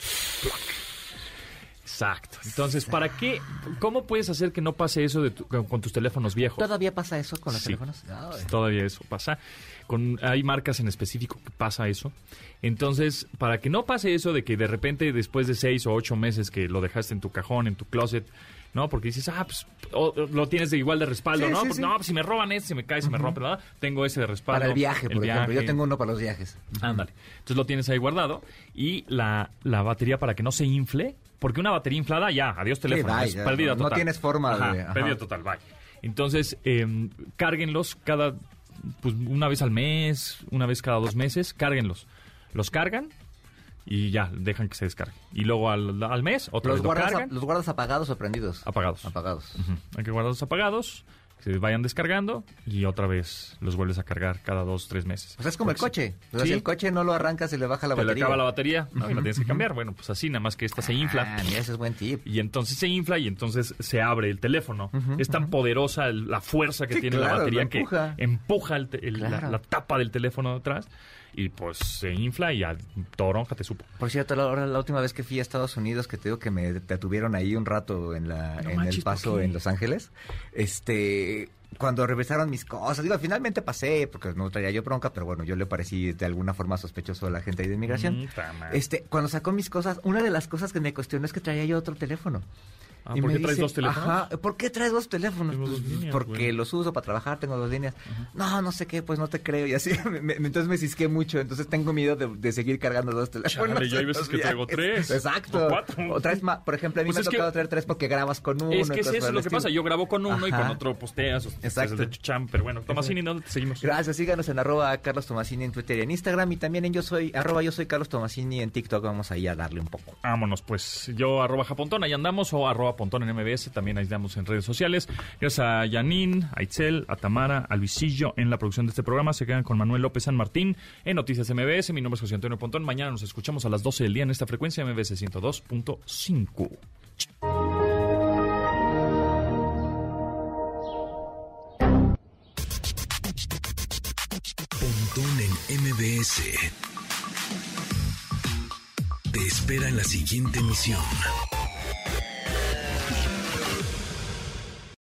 Speaker 2: Exacto. Entonces, ¿para qué? ¿Cómo puedes hacer que no pase eso de tu- con, con tus teléfonos viejos?
Speaker 3: ¿Todavía pasa eso con los
Speaker 2: Sí.
Speaker 3: teléfonos? Ay.
Speaker 2: Todavía eso pasa. Con, hay marcas en específico que pasa eso. Entonces, para que no pase eso de que de repente después de seis o ocho meses que lo dejaste en tu cajón, en tu closet, ¿no? Porque dices, ah, pues o- lo tienes de igual de respaldo,
Speaker 3: Sí,
Speaker 2: ¿no?
Speaker 3: sí,
Speaker 2: Pues,
Speaker 3: sí.
Speaker 2: No, pues si me roban este, se me cae, se me rompe, ¿verdad? Tengo ese de respaldo.
Speaker 3: Para el viaje, por ejemplo. Yo tengo uno para los viajes.
Speaker 2: Ándale. Entonces lo tienes ahí guardado. Y la, la batería para que no se infle. Porque una batería inflada, ya, adiós teléfono.
Speaker 3: bye,
Speaker 2: es
Speaker 3: ya,
Speaker 2: pérdida
Speaker 3: no- no
Speaker 2: total.
Speaker 3: tienes forma
Speaker 2: Ajá,
Speaker 3: de- ajá.
Speaker 2: Pérdida total, bye. Entonces, eh, cárguenlos cada. Pues una vez al mes, una vez cada dos meses, cárguenlos. Los cargan y ya, dejan que se descargue. Y luego al, al mes, otra
Speaker 3: ¿Los
Speaker 2: vez lo
Speaker 3: guardas,
Speaker 2: cargan.
Speaker 3: ¿Los guardas apagados o prendidos?
Speaker 2: Apagados.
Speaker 3: Apagados.
Speaker 2: Hay que guardarlos apagados, se vayan descargando y otra vez los vuelves a cargar cada dos, tres meses.
Speaker 3: O sea, es como el coche. O sea,
Speaker 2: Sí.
Speaker 3: si el coche no lo arrancas, se le baja la
Speaker 2: se te le
Speaker 3: batería.
Speaker 2: acaba la batería ¿no? y la tienes que cambiar. Bueno, pues así, nada más que esta se infla.
Speaker 3: Ah, mira, ese es buen tip.
Speaker 2: Y entonces se infla y entonces se abre el teléfono. es tan poderosa el- la fuerza que
Speaker 3: Sí,
Speaker 2: tiene la batería que
Speaker 3: empuja.
Speaker 2: el el- la- la, tapa del teléfono atrás y pues se infla y a toronja te supo.
Speaker 3: Por cierto, la, la última vez que fui a Estados Unidos, que te digo que me detuvieron ahí un rato en, la,
Speaker 2: No
Speaker 3: en
Speaker 2: manches,
Speaker 3: el
Speaker 2: ¿por
Speaker 3: paso en Los Ángeles, este, cuando revisaron mis cosas, digo, finalmente pasé, porque no traía yo bronca, pero bueno, yo le parecí de alguna forma sospechoso a la gente ahí de inmigración.
Speaker 2: Mm.
Speaker 3: Este, cuando sacó mis cosas, una de las cosas que me cuestionó es que traía yo otro teléfono.
Speaker 2: Ah,
Speaker 3: Y
Speaker 2: ¿por
Speaker 3: me
Speaker 2: qué traes
Speaker 3: dice,
Speaker 2: dos teléfonos?
Speaker 3: Ajá, ¿por qué traes dos teléfonos?
Speaker 2: Dos
Speaker 3: Pues,
Speaker 2: líneas,
Speaker 3: porque
Speaker 2: güey.
Speaker 3: los uso para trabajar, tengo dos líneas. No, no sé qué, pues no te creo. Y así, [LAUGHS] me- me- entonces me cisqué mucho. Entonces tengo miedo de, de seguir cargando dos teléfonos.
Speaker 2: Chale, yo hay veces que traigo tres,
Speaker 3: Exacto.
Speaker 2: o cuatro.
Speaker 3: O traes más, por ejemplo, a mí
Speaker 2: Pues
Speaker 3: me ha
Speaker 2: que-
Speaker 3: tocado traer tres porque grabas con uno.
Speaker 2: es que es eso lo que pasa. Yo grabo con uno y con otro posteas. o
Speaker 3: Exacto.
Speaker 2: de chucham, pero bueno, Tomasini, ¿dónde te seguimos?
Speaker 3: Gracias, síganos en arroba Carlos Tomasini en Twitter y en Instagram y también en yo soy, arroba yo soy Carlos Tomasini en TikTok, vamos ahí a darle un poco.
Speaker 2: Vámonos, pues yo arroba japontón, ahí andamos, o arroba pontón en MBS, también ahí andamos en redes sociales. Gracias a Yanin, a Itzel, a Tamara, a Luisillo en la producción de este programa. Se quedan con Manuel López San Martín en Noticias MBS. Mi nombre es José Antonio Pontón. Mañana nos escuchamos a las 12 del día en esta frecuencia MBS 102.5.
Speaker 1: Pontón en MBS. Te espera en la siguiente emisión.